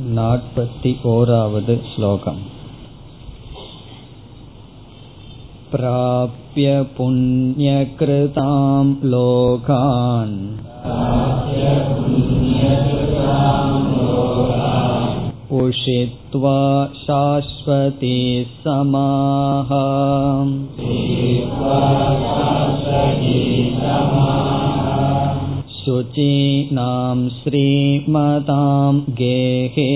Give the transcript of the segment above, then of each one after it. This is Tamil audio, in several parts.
नापति ओरावद् श्लोकम् प्राप्य पुण्यकृतां लोकान् उषित्वा शाश्वती समाः शुचीनां श्रीमतां गेहे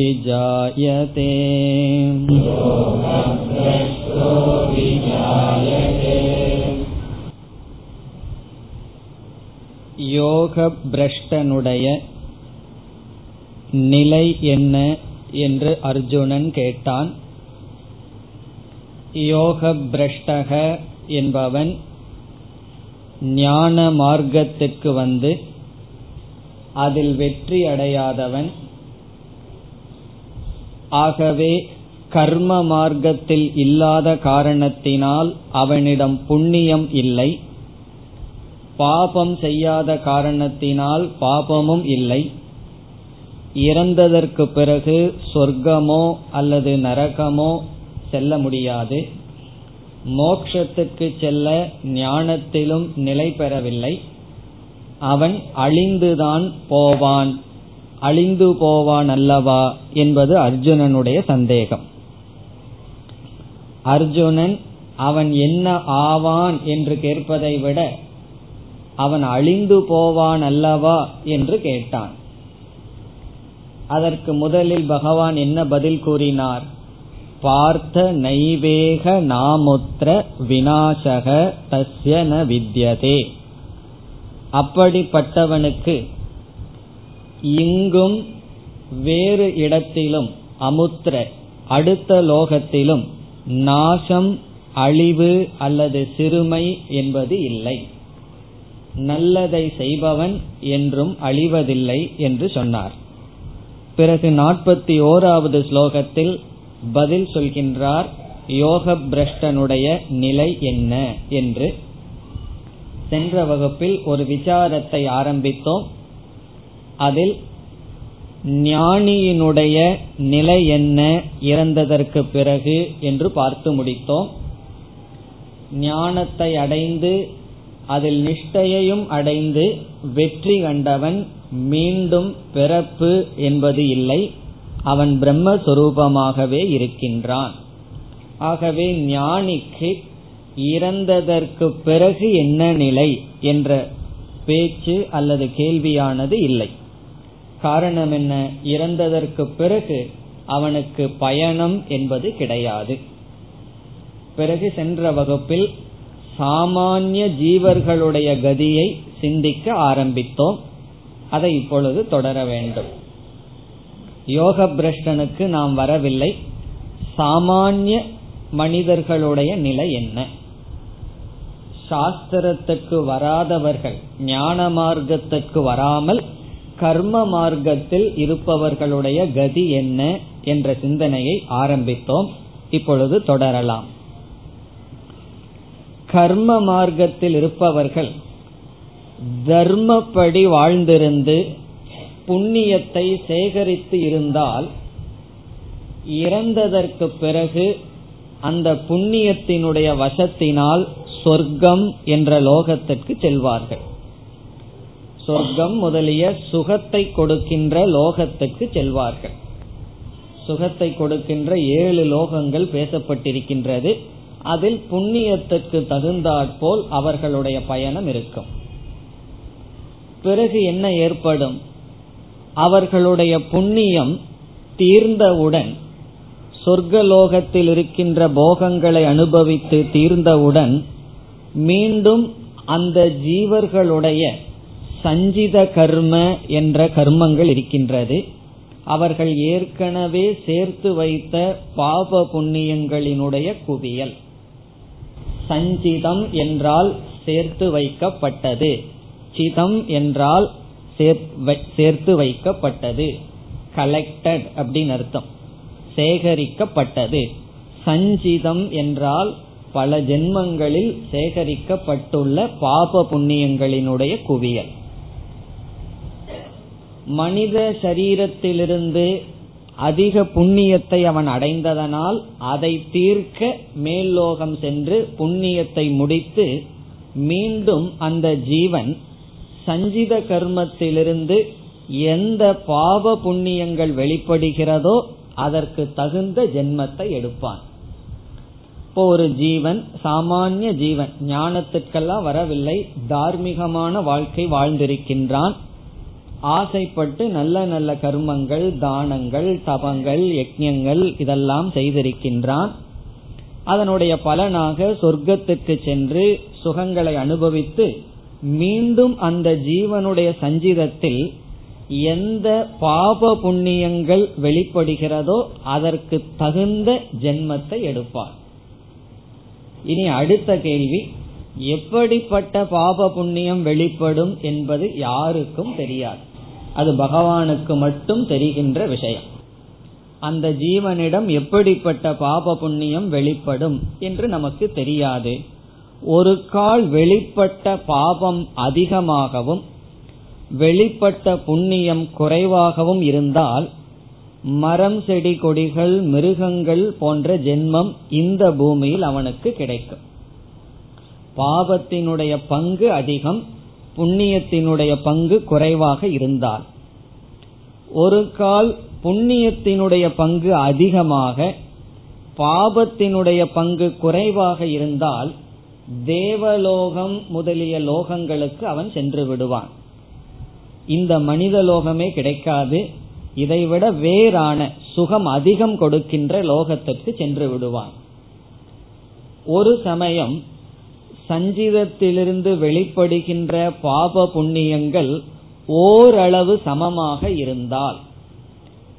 योगभ्रष्टोऽभिजायते யோக பிரஷ்டனுடைய நிலை என்ன என்று அர்ஜுனன் கேட்டான் யோக பிரஷ்டக என்பவன் ஞான மார்க்கத்திற்கு வந்து அதில் வெற்றி அடையாதவன். ஆகவே கர்ம மார்க்கத்தில் இல்லாத காரணத்தினால் அவனிடம் புண்ணியம் இல்லை. பாபம் செய்யாத காரணத்தினால் பாபமும் இல்லை. இறந்ததற்கு பிறகு சொர்க்கமோ அல்லது நரகமோ செல்ல முடியாது. மோக்ஷத்துக்கு செல்ல ஞானத்திலும் நிலை பெறவில்லை. அவன் அழிந்துதான் போவான். அழிந்து போவான் அல்லவா என்பது அர்ஜுனனுடைய சந்தேகம். அர்ஜுனன் அவன் என்ன ஆவான் என்று கேட்பதை விட அவன் அழிந்து போவான் அல்லவா என்று கேட்டான். அதற்கு முதலில் பகவான் என்ன பதில் கூறினார்? பார்த்த நைவேக நாமுத்திர வினாசக தஸ்ய ந வித்யதே. அப்படிப்பட்டவனுக்கு இங்கும் வேறு இடத்திலும் அமுத்திர அடுத்த லோகத்திலும் நாசம் அழிவு அல்லது சிறுமை என்பது இல்லை. நல்லதை செய்பவன் என்றும் அழிவதில்லை என்று சொன்னார். பிறகு நாற்பத்தி ஓராவது ஸ்லோகத்தில் பதில் சொல்கின்றார் யோக பிரஷ்டனுடைய நிலை என்ன என்று. சென்ற வகுப்பில் ஒரு விசாரத்தை ஆரம்பித்தோம். அதில் ஞானியினுடைய நிலை என்ன இறந்ததற்கு பிறகு என்று பார்த்து முடித்தோம். ஞானத்தை அடைந்து அதில் நிஷ்டையையும் அடைந்து வெற்றி கண்டவன் மீண்டும் பிறப்பு என்பது இல்லை. அவன் பிரம்மஸ்வரூபமாகவே இருக்கின்றான். ஆகவே ஞானிக்கு இறந்ததற்கு பிறகு என்ன நிலை என்ற பேச்சு அல்லது கேள்வியானது இல்லை. காரணம் என்ன? இறந்ததற்கு பிறகு அவனுக்கு பயணம் என்பது கிடையாது. பிறகு சென்ற வகுப்பில் சாமானிய ஜீவர்களுடைய கதியை சிந்திக்க ஆரம்பித்தோம். அதை இப்பொழுது தொடர வேண்டும். யோக பிரஷ்டனுக்கு நாம் வரவில்லை. சாமானிய மனிதர்களுடைய நிலை என்ன? சாஸ்திரத்துக்கு வராதவர்கள் ஞான மார்க்கத்துக்கு வராமல் கர்ம மார்க்கத்தில் இருப்பவர்களுடைய கதி என்ன என்ற சிந்தனையை ஆரம்பித்தோம். இப்பொழுது தொடரலாம். கர்ம மார்க்கத்தில் இருப்பவர்கள் தர்மப்படி வாழ்ந்திருந்து புண்ணியத்தை சேகரித்து இருந்தால் இறந்ததற்கு பிறகு அந்த புண்ணியத்தினுடைய வசத்தினால் சொர்க்கம் என்ற லோகத்திற்கு செல்வார்கள். சொர்க்கம் முதலிய சுகத்தை கொடுக்கின்ற லோகத்துக்கு செல்வார்கள். சுகத்தை கொடுக்கின்ற ஏழு லோகங்கள் பேசப்பட்டிருக்கின்றது. அதில் புண்ணியத்திற்கு தகுந்தாற்போல் அவர்களுடைய பயணம் இருக்கும். பிறகு என்ன ஏற்படும்? அவர்களுடைய புண்ணியம் தீர்ந்தவுடன் சொர்க்கலோகத்தில் இருக்கின்ற போகங்களை அனுபவித்து தீர்ந்தவுடன் மீண்டும் அந்த ஜீவர்களுடைய சஞ்சித கர்ம என்ற கர்மங்கள் இருக்கின்றது. அவர்கள் ஏற்கனவே சேர்த்து வைத்த பாப புண்ணியங்களினுடைய குவியல். சஞ்சிதம் என்றால் சேர்த்து வைக்கப்பட்டது. சிதம் என்றால் சேர்த்து வைக்கப்பட்டது. கலெக்டட் அப்படின்னு அர்த்தம். சேகரிக்கப்பட்டது. சஞ்சிதம் என்றால் பல ஜென்மங்களில் சேகரிக்கப்பட்டுள்ள பாப புண்ணியங்களினுடைய குவியல். மனித சரீரத்திலிருந்து அதிக புண்ணியத்தை அவன் அடைந்ததனால் அதை தீர்க்க மேல்லோகம் சென்று புண்ணியத்தை முடித்து மீண்டும் அந்த ஜீவன் சஞ்சித கர்மத்திலிருந்து எந்த பாவ புண்ணியங்கள் வெளிப்படுகிறதோ அதற்கு தகுந்த ஜென்மத்தை எடுப்பான். இப்போ ஒரு ஜீவன் சாமானிய ஜீவன் ஞானத்திற்கெல்லாம் வரவில்லை தார்மீகமான வாழ்க்கை வாழ்ந்திருக்கின்றான். ஆசைப்பட்டு நல்ல நல்ல கர்மங்கள் தானங்கள் தபங்கள் யஜ்யங்கள் இதெல்லாம் செய்திருக்கின்றான். அதனுடைய பலனாக சொர்க்கத்துக்கு சென்று சுகங்களை அனுபவித்து மீண்டும் அந்த ஜீவனுடைய சஞ்சிதத்தில் எந்த பாப புண்ணியங்கள் வெளிப்படுகிறதோ அதற்கு தகுந்த ஜென்மத்தை எடுப்பார். இனி அடுத்த கேள்வி எப்படிப்பட்ட பாப புண்ணியம் வெளிப்படும் என்பது யாருக்கும் தெரியாது. அது பகவானுக்கு மட்டும் தெரிகின்ற விஷயம். அந்த ஜீவனிடம் எப்படிப்பட்ட பாப புண்ணியம் வெளிப்படும் என்று நமக்கு தெரியாது. ஒரு கால் வெளிப்பட்ட பாபம் அதிகமாகவும் வெளிப்பட்ட புண்ணியம் குறைவாகவும் இருந்தால் மரம் செடி கொடிகள் மிருகங்கள் போன்ற ஜென்மம் இந்த பூமியில் அவனுக்கு கிடைக்கும். பாவத்தினுடைய பங்கு அதிகம் புண்ணியத்தினுடைய பங்கு குறைவாக இருந்தால். ஒரு கால் புண்ணியத்தினுடைய பங்கு அதிகமாக பாபத்தினுடைய பங்கு குறைவாக இருந்தால் தேவலோகம் முதலிய லோகங்களுக்கு அவன் சென்று விடுவான். இந்த மனித லோகமே கிடைக்காது இதைவிட வேறான சுகம் அதிகம் கொடுக்கின்ற லோகத்திற்கு சென்று விடுவான். ஒரு சமயம் சஞ்சிதத்திலிருந்து வெளிப்படுகின்ற பாப புண்ணியங்கள் ஓரளவு சமமாக இருந்தால்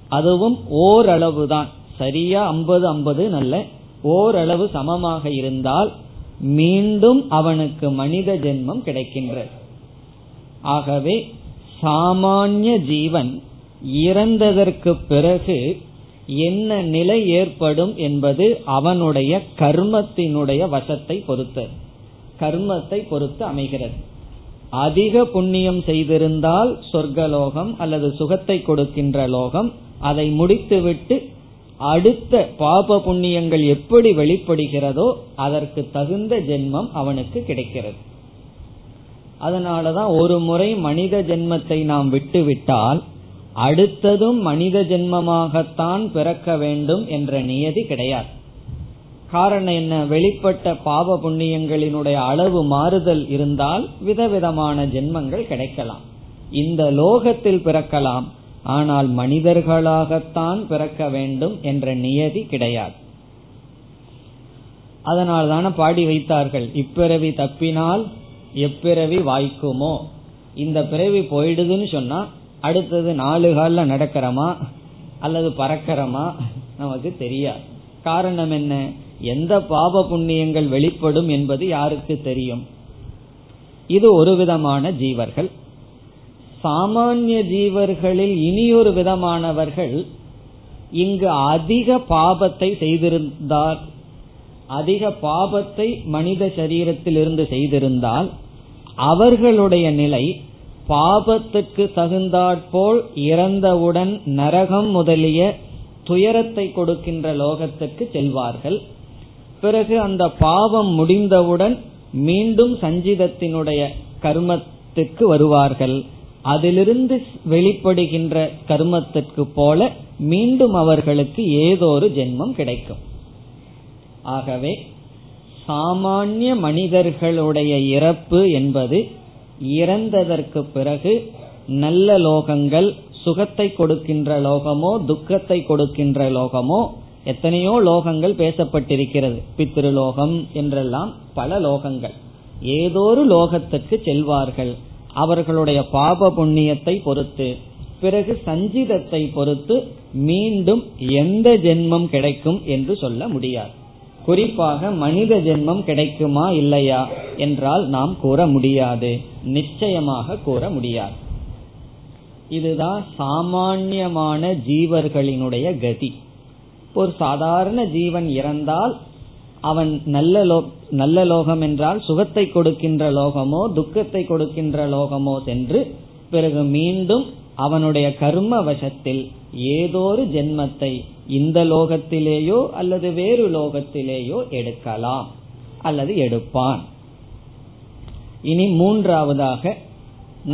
அதுவும் ஓரளவுதான். சரியா? ஐம்பது ஐம்பது நல்ல ஓரளவு சமமாக இருந்தால் மீண்டும் அவனுக்கு மனித ஜென்மம் கிடைக்கின்றது. ஆகவே சாமானிய ஜீவன் இறந்ததற்கு பிறகு என்ன நிலை ஏற்படும் என்பது அவனுடைய கர்மத்தினுடைய வசத்தை பொறுத்தது. கர்மத்தை பொறுத்து அமைகிறது. அதிக புண்ணியம் செய்திருந்தால் சொர்க்கலோகம் அல்லது சுகத்தை கொடுக்கின்ற லோகம் அதை முடித்துவிட்டு அடுத்த பாப புண்ணியங்கள் எப்படி வெளிப்படுகிறதோ அதற்கு தகுந்த ஜென்மம் அவனுக்கு கிடைக்கிறது. அதனாலதான் ஒரு முறை மனித ஜென்மத்தை நாம் விட்டுவிட்டால் அடுத்ததும் மனித ஜென்மமாகத்தான் பிறக்க வேண்டும் என்ற நியதி கிடையாது. காரணம் என்ன? வெளிப்பட்ட பாவ புண்ணியங்களினுடைய அளவு மாறுதல் இருந்தால் விதவிதமான ஜென்மங்கள் கிடைக்கலாம். இந்த லோகத்தில் பிறக்கலாம். ஆனால் மனிதர்களாகத்தான் பிறக்க வேண்டும் என்ற நியதி கிடையாது. அதனால் தானே பாடி வைத்தார்கள் இப்பிறவி தப்பினால் எப்பிறவி வாய்க்குமோ? இந்த பிறவி போயிடுதுன்னு சொன்னா அடுத்தது நாலு காலில் நடக்கிறோமா அல்லது பறக்கிறோமா நமக்கு தெரியாது. காரணம் என்ன? எந்த பாப புண்ணியங்கள் வெளிப்படும் என்பது யாருக்கு தெரியும்? இது ஒரு விதமான ஜீவர்கள். சாமானிய ஜீவர்களில் இனியொரு விதமானவர்கள் இங்கு அதிக பாபத்தை செய்திருந்தார். அதிக பாபத்தை மனித சரீரத்தில் இருந்து செய்திருந்தால் அவர்களுடைய நிலை பாபத்துக்கு தகுந்தாற்போல் இறந்தவுடன் நரகம் முதலிய துயரத்தை கொடுக்கின்ற லோகத்துக்கு செல்வார்கள். பிறகு அந்த பாவம் முடிந்தவுடன் மீண்டும் சஞ்சிதத்தினுடைய கர்மத்துக்கு வருவார்கள். அதிலிருந்து வெளிப்படுகின்ற கர்மத்திற்கு போல மீண்டும் அவர்களுக்கு ஏதோ ஒரு ஜென்மம் கிடைக்கும். ஆகவே சாமானிய மனிதர்களுடைய இறப்பு என்பது இறந்ததற்கு பிறகு நல்ல லோகங்கள் சுகத்தை கொடுக்கின்ற லோகமோ துக்கத்தை கொடுக்கின்ற லோகமோ எத்தனையோ லோகங்கள் பேசப்பட்டிருக்கிறது. பித்ருலோகம் என்றெல்லாம் பல லோகங்கள். ஏதோ ஒரு லோகத்துக்கு செல்வார்கள். அவர்களுடைய பாப புண்ணியத்தை பொறுத்து பிறகு சஞ்சிதத்தை பொறுத்து மீண்டும் எந்த ஜென்மம் கிடைக்கும் என்று சொல்ல முடியாது. குறிப்பாக மனித ஜென்மம் கிடைக்குமா இல்லையா என்றால் நாம் கூற முடியாது. நிச்சயமாக கூற முடியாது. இதுதான் சாமான்யமான ஜீவர்களினுடைய கதி. ஒரு சாதாரண ஜீவன் இறந்தால் அவன் நல்ல லோ நல்ல லோகம் என்றால் சுகத்தை கொடுக்கின்ற லோகமோ துக்கத்தை கொடுக்கின்ற லோகமோ சென்று பிறகு மீண்டும் அவனுடைய கர்ம வசத்தில் ஏதோரு ஜென்மத்தை இந்த லோகத்திலேயோ அல்லது வேறு லோகத்திலேயோ எடுக்கலாம் அல்லது எடுப்பான். இனி மூன்றாவதாக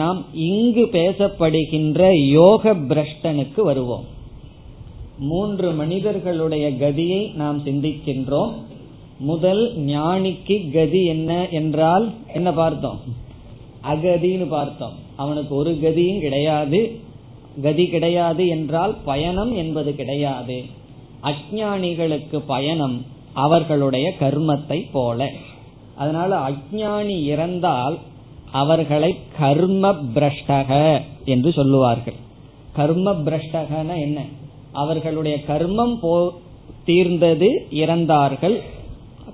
நாம் இங்கு பேசப்படுகின்ற யோக பிரஷ்டனுக்கு வருவோம். மூன்று மனிதர்களுடைய கதியை நாம் சிந்திக்கின்றோம். முதல் ஞானிக்கு கதி என்ன என்றால் என்ன பார்த்தோம்? அகதின்னு பார்த்தோம். அவனுக்கு ஒரு கதியும் கிடையாது. கதி கிடையாது என்றால் பயணம் என்பது கிடையாது. அஜானிகளுக்கு பயணம் அவர்களுடைய கர்மத்தை போல. அதனால அஜானி இறந்தால் அவர்களை கர்ம பிரஷ்டக என்று சொல்லுவார்கள். கர்ம பிரஷ்டகன என்ன? அவர்களுடைய கர்மம் போ தீர்ந்தது இறந்தார்கள்.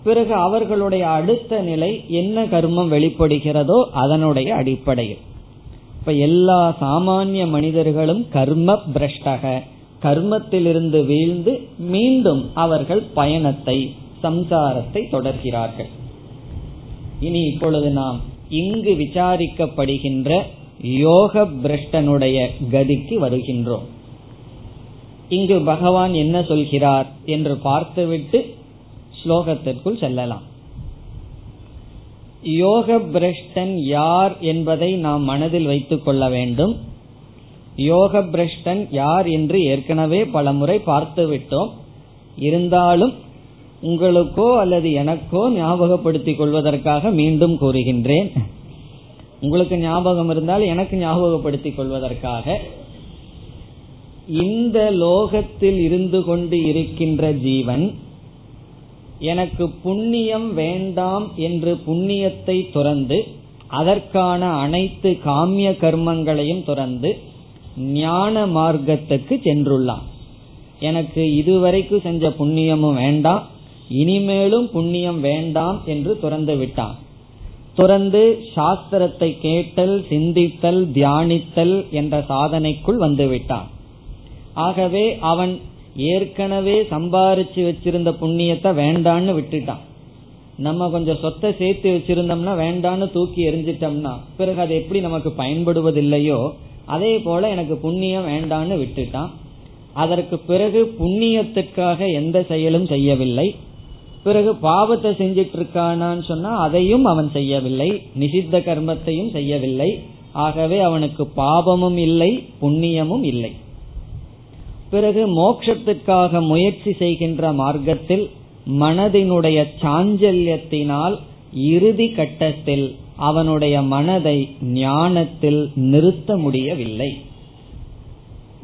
பிறகு அவர்களுடைய அடுத்த நிலை என்ன கர்மம் வெளிப்படுகிறதோ அதனுடைய அடிப்படையில். இப்ப எல்லா சாமானிய மனிதர்களும் கர்ம பிரஷ்டக. கர்மத்திலிருந்து வீழ்ந்து மீண்டும் அவர்கள் பயணத்தை சம்சாரத்தை தொடர்கிறார்கள். இனி இப்பொழுது நாம் இங்கு விசாரிக்கப்படுகின்ற யோக பிரஷ்டனுடைய கதிக்கு வருகின்றோம். இங்கு பகவான் என்ன சொல்கிறார் என்று பார்த்துவிட்டு ஸ்லோகத்திற்குள் செல்லலாம். யோக பிரஷ்டன் யார் என்பதை நாம் மனதில் வைத்துக் கொள்ள வேண்டும். யோக பிரஷ்டன் யார் என்று ஏற்கனவே பல முறை பார்த்து விட்டோம் இருந்தாலும் உங்களுக்கோ அல்லது எனக்கோ ஞாபகப்படுத்திக் கொள்வதற்காக மீண்டும் கூறுகின்றேன். உங்களுக்கு ஞாபகம் இருந்தால் எனக்கு ஞாபகப்படுத்திக் கொள்வதற்காக. இந்த லோகத்தில் இருந்து கொண்டு இருக்கின்ற ஜீவன் எனக்கு புண்ணியம் வேண்டாம் என்று புண்ணியத்தை துறந்து அதற்கான அனைத்து காமிய கர்மங்களையும் துறந்து ஞான மார்க்கத்துக்கு சென்றுள்ளான். எனக்கு இதுவரைக்கும் செஞ்ச புண்ணியமும் வேண்டாம் இனிமேலும் புண்ணியம் வேண்டாம் என்று துறந்து விட்டான். துறந்து சாஸ்திரத்தை கேட்டல் சிந்தித்தல் தியானித்தல் என்ற சாதனைக்குள் வந்துவிட்டான் ஆகவே அவன் ஏற்கனவே சம்பாரிச்சு வச்சிருந்த புண்ணியத்தை வேண்டான்னு விட்டுட்டான். நம்ம கொஞ்சம் சொத்தை சேர்த்து வச்சிருந்தோம்னா வேண்டான்னு தூக்கி எரிஞ்சிட்டோம்னா பிறகு அது எப்படி நமக்கு பயன்படுவதில்லையோ அதே போல எனக்கு புண்ணியம் வேண்டான்னு விட்டுட்டான். அதற்கு பிறகு புண்ணியத்துக்காக எந்த செயலும் செய்யவில்லை. பிறகு பாவத்தை செஞ்சிட்டு இருக்கானான்னு சொன்னா அதையும் அவன் செய்யவில்லை. நிஷித்த கர்மத்தையும் செய்யவில்லை. ஆகவே அவனுக்கு பாபமும் இல்லை புண்ணியமும் இல்லை. பிறகு மோட்சத்திற்காக முயற்சி செய்கின்ற மார்க்கத்தில் மனதினுடைய சாஞ்சல்யத்தினால் இறுதி கட்டத்தில் அவனுடைய மனதை ஞானத்தில் நிறுத்த முடியவில்லை.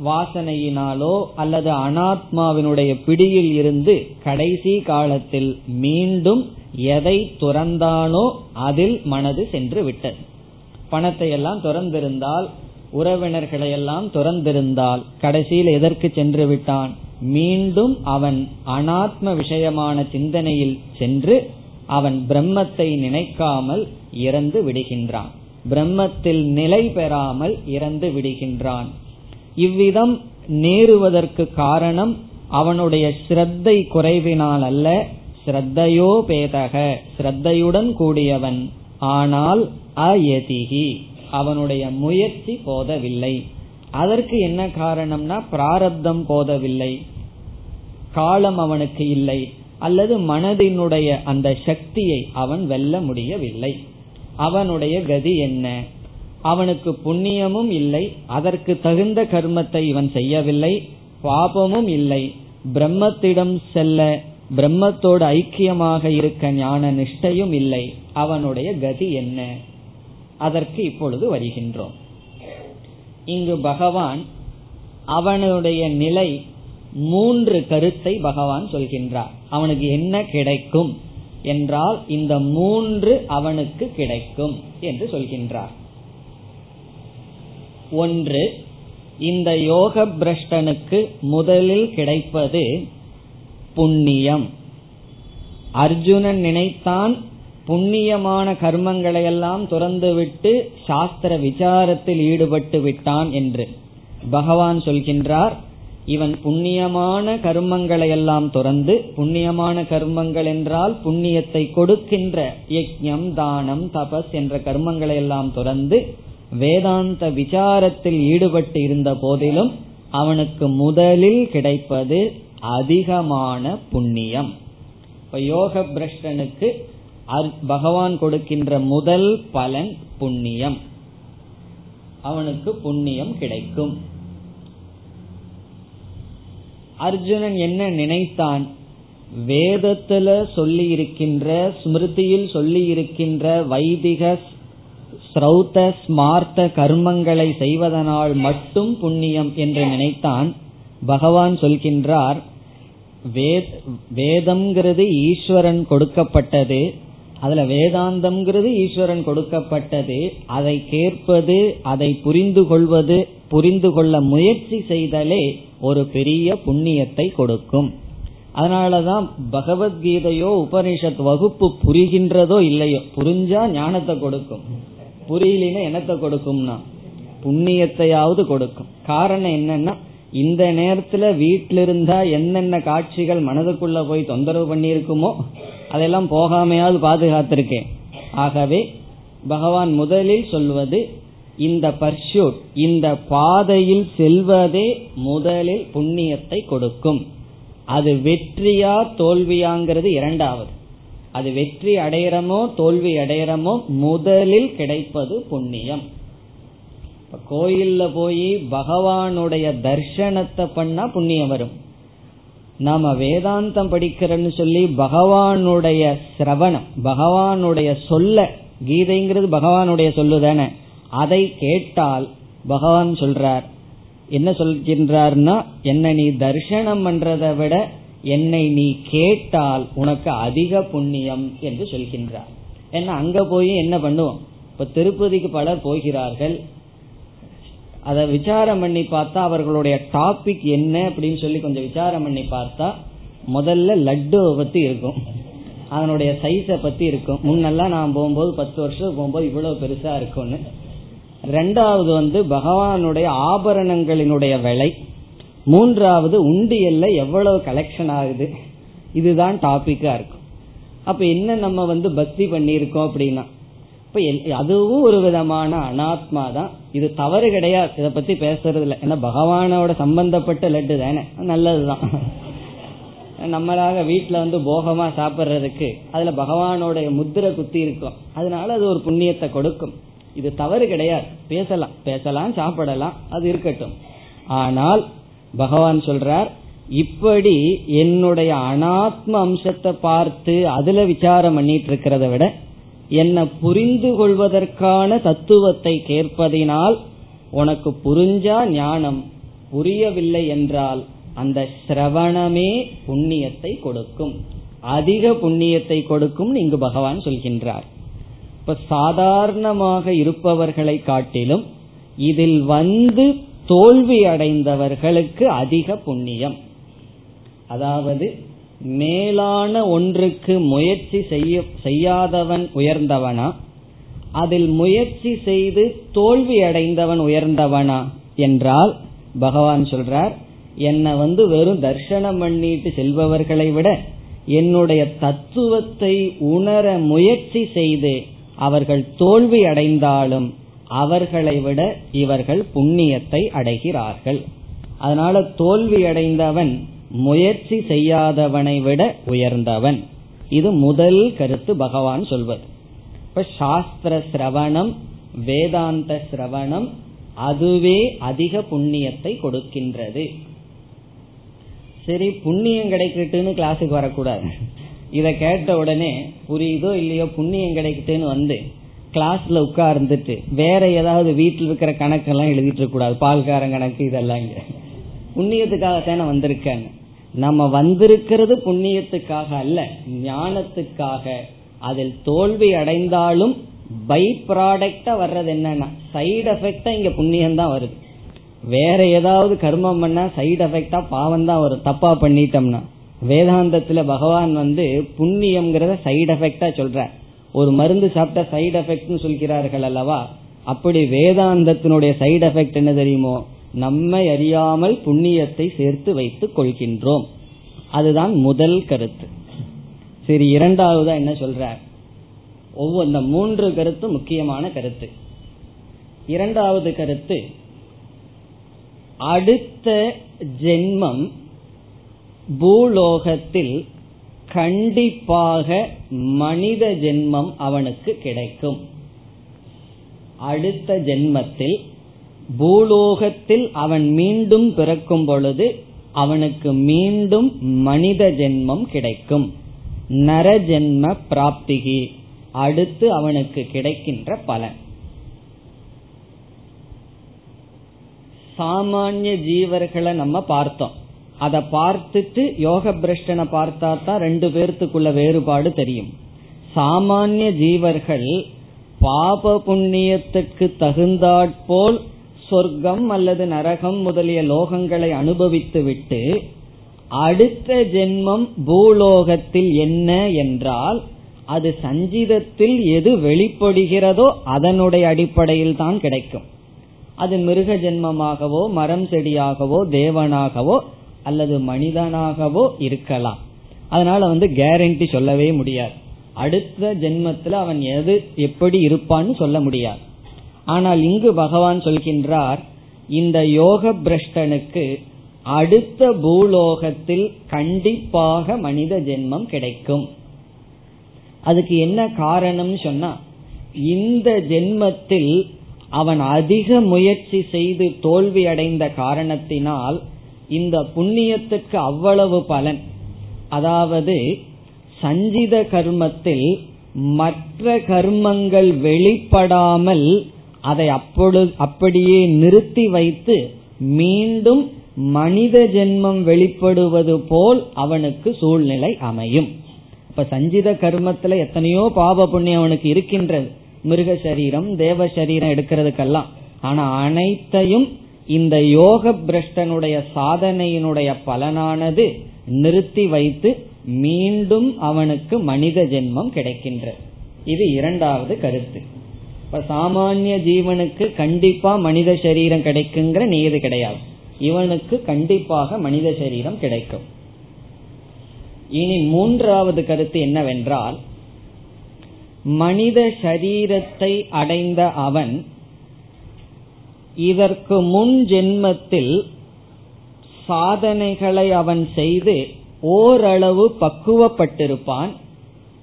வாசனையினாலோ அல்லது அனாத்மாவினுடைய பிடியில் இருந்து கடைசி காலத்தில் மீண்டும் எதை துறந்தானோ அதில் மனது சென்று விட்டது. பணத்தை எல்லாம் துறந்திருந்தால் உறவினர்களை எல்லாம் துறந்திருந்தால் கடைசியில் எதற்கு சென்று விட்டான்? மீண்டும் அவன் அனாத்ம விஷயமான சிந்தனையில் சென்று அவன் பிரம்மத்தை நினைக்காமல் இறந்து விடுகின்றான். பிரம்மத்தில் நிலை பெறாமல் இறந்து விடுகின்றான். இவ்விதம் நேருவதற்கு காரணம் அவனுடைய ஸ்ரத்தை குறைவினால் அல்ல ஸ்ரத்தையோ பேதக ஸ்ரத்தையுடன் கூடியவன் ஆனால் அயதிகி அவனுடைய முயற்சி போதவில்லை. அதற்கு என்ன காரணம்னா பிராரப்தம் போதவில்லை. காலம் அவனுக்கு இல்லை. அல்லது மனதினுடைய அந்த சக்தியை அவன் வெல்ல முடியவில்லை. அவனுடைய கதி என்ன? அவனுக்கு புண்ணியமும் இல்லை. அதற்கு தகுந்த கர்மத்தை இவன் செய்யவில்லை. பாபமும் இல்லை. பிரம்மத்திடம் செல்ல பிரம்மத்தோடு ஐக்கியமாக இருக்க ஞான நிஷ்டையும் இல்லை. அவனுடைய கதி என்ன? அதற்கு இப்பொழுது வருகின்றோம். இங்கு பகவான் அவனுடைய நிலை மூன்று கருத்தை பகவான் சொல்கின்றார். அவனுக்கு என்ன கிடைக்கும் என்றால் இந்த மூன்று அவனுக்கு கிடைக்கும் என்று சொல்கின்றார். ஒன்று இந்த யோக பிரஷ்டனுக்கு முதலில் கிடைப்பது புண்ணியம். அர்ஜுனன் நினைத்தான் புண்ணியமான கர்மங்களை எல்லாம் துறந்துவிட்டு சாஸ்திர விசாரத்தில் ஈடுபட்டு விட்டான் என்று. பகவான் சொல்கின்றார் இவன் புண்ணியமான கர்மங்களை எல்லாம் துறந்து புண்ணியமான கர்மங்கள் என்றால் புண்ணியத்தை கொடுக்கின்ற யஜ்யம் தானம் தபஸ் என்ற கர்மங்களை எல்லாம் துறந்து வேதாந்த விசாரத்தில் ஈடுபட்டு இருந்த போதிலும் அவனுக்கு முதலில் கிடைப்பது அதிகமான புண்ணியம். இப்ப யோக பிரஷ்டனுக்கு பகவான் கொடுக்கின்ற முதல் பலன் புண்ணியம். அவனுக்கு புண்ணியம் கிடைக்கும். அர்ஜுனன் என்ன நினைத்தான்? வேதத்துல சொல்லி இருக்கின்ற ஸ்மிருதியில் சொல்லி இருக்கின்ற வைதிக ஸ்ரௌத்த ஸ்மார்த்த கர்மங்களை செய்வதனால் மட்டும் புண்ணியம் என்று நினைத்தான் பகவான் சொல்கின்றார். வேதம்ங்கிறது ஈஸ்வரன் கொடுக்கப்பட்டது. அதுல வேதாந்தம்ங்கிறது ஈஸ்வரன் கொடுக்கப்பட்டது. அதை கேட்பது அதை புரிந்து கொள்வது புரிந்து கொள்ள முயற்சி செய்தலே ஒரு பெரிய புண்ணியத்தை கொடுக்கும். அதனாலதான் பகவத்கீதையோ உபனிஷத் வகுப்பு புரிகின்றதோ இல்லையோ புரிஞ்சா ஞானத்தை கொடுக்கும். புரியலினா என்னத்தை கொடுக்கும்னா? புண்ணியத்தையாவது கொடுக்கும். காரணம் என்னன்னா இந்த நேரத்துல வீட்டில இருந்தா என்னென்ன காட்சிகள் மனதுக்குள்ள போய் தொந்தரவு பண்ணியிருக்குமோ அதெல்லாம் போகாமையாவது பாதுகாத்திருக்கேன். ஆகவே பகவான் முதலில் சொல்வது இந்த பர்ஷூட் இந்த பாதையில் செல்வதே முதலில் புண்ணியத்தை கொடுக்கும். அது வெற்றியா தோல்வியாங்கிறது இரண்டாவது. அது வெற்றி அடையிறமோ தோல்வி அடையிறமோ முதலில் கிடைப்பது புண்ணியம். கோயில்ல போய் பகவானுடைய தர்ஷனத்தை பண்ணா புண்ணியம் வரும். நாம வேதாந்தம் படிக்கிறேன்னு சொல்லி பகவானுடைய சிரவணம் பகவானுடைய சொல்ல கீதைங்கிறது பகவானுடைய சொல்லுதானே அதை கேட்டால் பகவான் சொல்றார் என்ன சொல்கின்றார்னா என்ன நீ தரிசனம் பண்றதை விட என்னை நீ கேட்டால் உனக்கு அதிக புண்ணியம் என்று சொல்கின்றார். ஏன்னா அங்க போய் என்ன பண்ணுவோம்? இப்ப திருப்பதிக்கு பலர் போகிறார்கள் அதை விசாரம் பண்ணி பார்த்தா அவர்களுடைய டாபிக் என்ன அப்படின்னு சொல்லி கொஞ்சம் விசாரம் பண்ணி பார்த்தா முதல்ல லட்டுவை பத்தி இருக்கும். அதனுடைய சைஸை பத்தி இருக்கும். முன்னெல்லாம் நான் போகும்போது பத்து வருஷம் போகும்போது இவ்வளவு பெருசா இருக்கும்னு. ரெண்டாவது வந்து பகவானுடைய ஆபரணங்களினுடைய விலை. மூன்றாவது உண்டியல்ல எவ்வளவு கலெக்ஷன் ஆகுது. இதுதான் டாபிக்கா இருக்கும். அப்ப என்ன நம்ம வந்து பக்தி பண்ணியிருக்கோம் அப்படின்னா அப்ப அதுவும் ஒரு விதமான அனாத்மா தான் இது தவறு கிடையாது. இதை பத்தி பேசுறது இல்லை ஏன்னா பகவானோட சம்பந்தப்பட்ட லட்டு தானே. நல்லதுதான். நம்மளாக வீட்டுல வந்து போகமா சாப்பிட்றதுக்கு அதுல பகவானோட முத்திரை குத்தி இருக்கும். அதனால அது ஒரு புண்ணியத்தை கொடுக்கும். இது தவறு கிடையாது. பேசலாம். பேசலாம் சாப்பிடலாம். அது இருக்கட்டும். ஆனால் பகவான் சொல்றார் இப்படி என்னுடைய அனாத்ம அம்சத்தை பார்த்து அதுல விசாரம் பண்ணிட்டு இருக்கிறத விட என்னை புரிந்து கொள்வதற்கான தத்துவத்தை கேட்பதினால் உனக்கு புரிஞ்சா ஞானம் புரியவில்லை என்றால் அந்த சிரவணமே புண்ணியத்தை கொடுக்கும். அதிக புண்ணியத்தை கொடுக்கும் இங்கு பகவான் சொல்கின்றார். இப்ப சாதாரணமாக இருப்பவர்களை காட்டிலும் இதில் வந்து தோல்வி அடைந்தவர்களுக்கு அதிக புண்ணியம். அதாவது மேலான ஒன்றுக்கு முயற்சி செய்ய செய்யாதவன் உயர்ந்தவனா? அதில் முயற்சி செய்து தோல்வி அடைந்தவன் உயர்ந்தவனா? என்றால் பகவான் சொல்றார் என்னை வந்து வெறும் தர்ஷனம் பண்ணிட்டு செல்பவர்களை விட என்னுடைய தத்துவத்தை உணர முயற்சி செய்து அவர்கள் தோல்வி அடைந்தாலும் அவர்களை விட இவர்கள் புண்ணியத்தை அடைகிறார்கள். அதனால தோல்வி அடைந்தவன் முயற்சி செய்யாதவனை விட உயர்ந்தவன். இது முதல் கருத்து பகவான் சொல்வது. இப்ப சாஸ்திர சிரவணம் வேதாந்த சிரவணம் அதுவே அதிக புண்ணியத்தை கொடுக்கின்றது. சரி புண்ணியம் கிடைக்கட்டுன்னு கிளாஸுக்கு வரக்கூடாது. இத கேட்ட உடனே புரியுதோ இல்லையோ புண்ணியம் கிடைக்கட்டுன்னு வந்து கிளாஸ்ல உட்கார்ந்துட்டு வேற ஏதாவது வீட்டில் இருக்கிற கணக்கெல்லாம் எழுதிட்டு இருக்க கூடாது பால்காரன் கணக்கு இதெல்லாம் இங்க. புண்ணியத்துக்காகத்தானே வந்திருக்காங்க நம்ம வந்திருக்கிறது புண்ணியத்துக்காக அல்ல ஞானத்துக்காக. அதில் தோல்வி அடைந்தாலும் பை ப்ராடக்டா வர்றது என்னன்னா சைடு எஃபெக்டா இங்க புண்ணியம் தான் வருது. வேற ஏதாவது கர்மம் பண்ணா சைடு எஃபெக்டா பாவம் தான் வரும். தப்பா பண்ணிட்டோம்னா. வேதாந்தத்துல பகவான் வந்து புண்ணியம்ங்கிறத சைடு எஃபெக்டா சொல்ற ஒரு மருந்து சாப்பிட்டா சைடு எஃபெக்ட்னு சொல்கிறார்கள் அல்லவா? அப்படி வேதாந்தத்தினுடைய சைடு எஃபெக்ட் என்ன தெரியுமோ? நம்மை அறியாமல் புண்ணியத்தை சேர்த்து வைத்துக் கொள்கின்றோம். அதுதான் முதல் கருத்து. சரி இரண்டாவதா என்ன சொல்ற ஒவ்வொரு இந்த மூன்று கருத்து முக்கியமான கருத்து. இரண்டாவது கருத்து அடுத்த ஜென்மம் பூலோகத்தில் கண்டிப்பாக மனித ஜென்மம் அவனுக்கு கிடைக்கும். அடுத்த ஜென்மத்தில் பூலோகத்தில் அவன் மீண்டும் பிறக்கும் பொழுது அவனுக்கு மீண்டும் மனித ஜென்மம் கிடைக்கும். நரஜென்ம பிராப்திகி. அடுத்து அவனுக்கு கிடைக்கின்ற பலன். சாமானிய ஜீவர்களை நம்ம பார்த்தோம். அதை பார்த்துட்டு யோக பிரஷ்டனை பார்த்தா தான் ரெண்டு பேர்த்துக்குள்ள வேறுபாடு தெரியும். சாமானிய ஜீவர்கள் பாப புண்ணியத்துக்கு தகுந்தாற்போல் சொர்க்கம் அல்லது நரகம் முதலிய லோகங்களை அனுபவித்து விட்டு அடுத்த ஜென்மம் பூலோகத்தில் என்ன என்றால் அது சஞ்சிதத்தில் எது வெளிப்படுகிறதோ அதனுடைய அடிப்படையில் தான் கிடைக்கும். அது மிருக ஜென்மமாகவோ மரம் செடியாகவோ தேவனாகவோ அல்லது மனிதனாகவோ இருக்கலாம். அதனால வந்து கேரண்டி சொல்லவே முடியாது. அடுத்த ஜென்மத்தில் அவன் எது எப்படி இருப்பான்னு சொல்ல முடியாது. ஆனால் இங்கு பகவான் சொல்கின்றார் இந்த யோக பிரஷ்டனுக்கு அடுத்த பூலோகத்தில் கண்டிப்பாக மனித ஜென்மம் கிடைக்கும். அதுக்கு என்ன காரணம் சொன்னா இந்த ஜென்மத்தில் அவன் அதிக முயற்சி செய்து தோல்வி அடைந்த காரணத்தினால் இந்த புண்ணியத்துக்கு அவ்வளவு பலன். அதாவது சஞ்சித கர்மத்தில் மற்ற கர்மங்கள் வெளிப்படாமல் அதை அப்பொழுது அப்படியே நிறுத்தி வைத்து மீண்டும் மனித ஜென்மம் வெளிப்படுவது போல் அவனுக்கு சூழ்நிலை அமையும். இப்ப சஞ்சித கர்மத்துல எத்தனையோ பாப புண்ணியம் அவனுக்கு இருக்கின்றது. மிருக சரீரம் தேவ சரீரம் எடுக்கிறதுக்கெல்லாம். ஆனா அனைத்தையும் இந்த யோக பிரஷ்டனுடைய சாதனையினுடைய பலனானது நிறுத்தி வைத்து மீண்டும் அவனுக்கு மனித ஜென்மம் கிடைக்கின்றது. இது இரண்டாவது கருத்து. இப்ப சாமானிய ஜீவனுக்கு கண்டிப்பா மனித சரீரம் கிடைக்குங்கிற நியதி கிடையாது. இவனுக்கு கண்டிப்பாக மனித சரீரம் கிடைக்கும். இனி மூன்றாவது கருத்து என்னவென்றால் மனித சரீரத்தை அடைந்த அவன் இதற்கு முன் ஜென்மத்தில் சாதனைகளை அவன் செய்து ஓரளவு பக்குவப்பட்டிருப்பான்.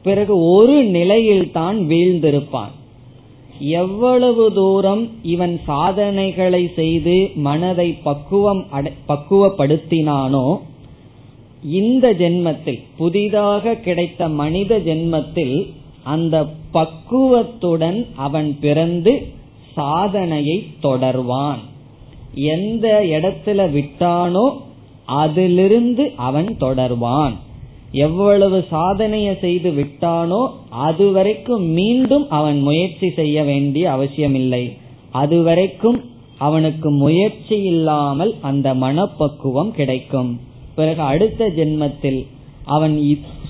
பிறகு ஒரு நிலையில் தான் வீழ்ந்திருப்பான். எவ்வளவு தூரம் இவன் சாதனைகளை செய்து மனதை பக்குவம் பக்குவப்படுத்தினானோ இந்த ஜென்மத்தில் புதிதாக கிடைத்த மனித ஜென்மத்தில் அந்த பக்குவத்துடன் அவன் பிறந்து சாதனையை தொடர்வான். எந்த இடத்துல விட்டானோ அதிலிருந்து அவன் தொடர்வான். எவ்வளவு சாதனைய செய்து விட்டானோ அதுவரைக்கும் மீண்டும் அவன் முயற்சி செய்ய வேண்டிய அவசியமில்லை. அதுவரைக்கும் அவனுக்கு முயற்சி இல்லாமல் அந்த மனப்பக்குவம் கிடைக்கும். பிறகு அடுத்த ஜென்மத்தில் அவன்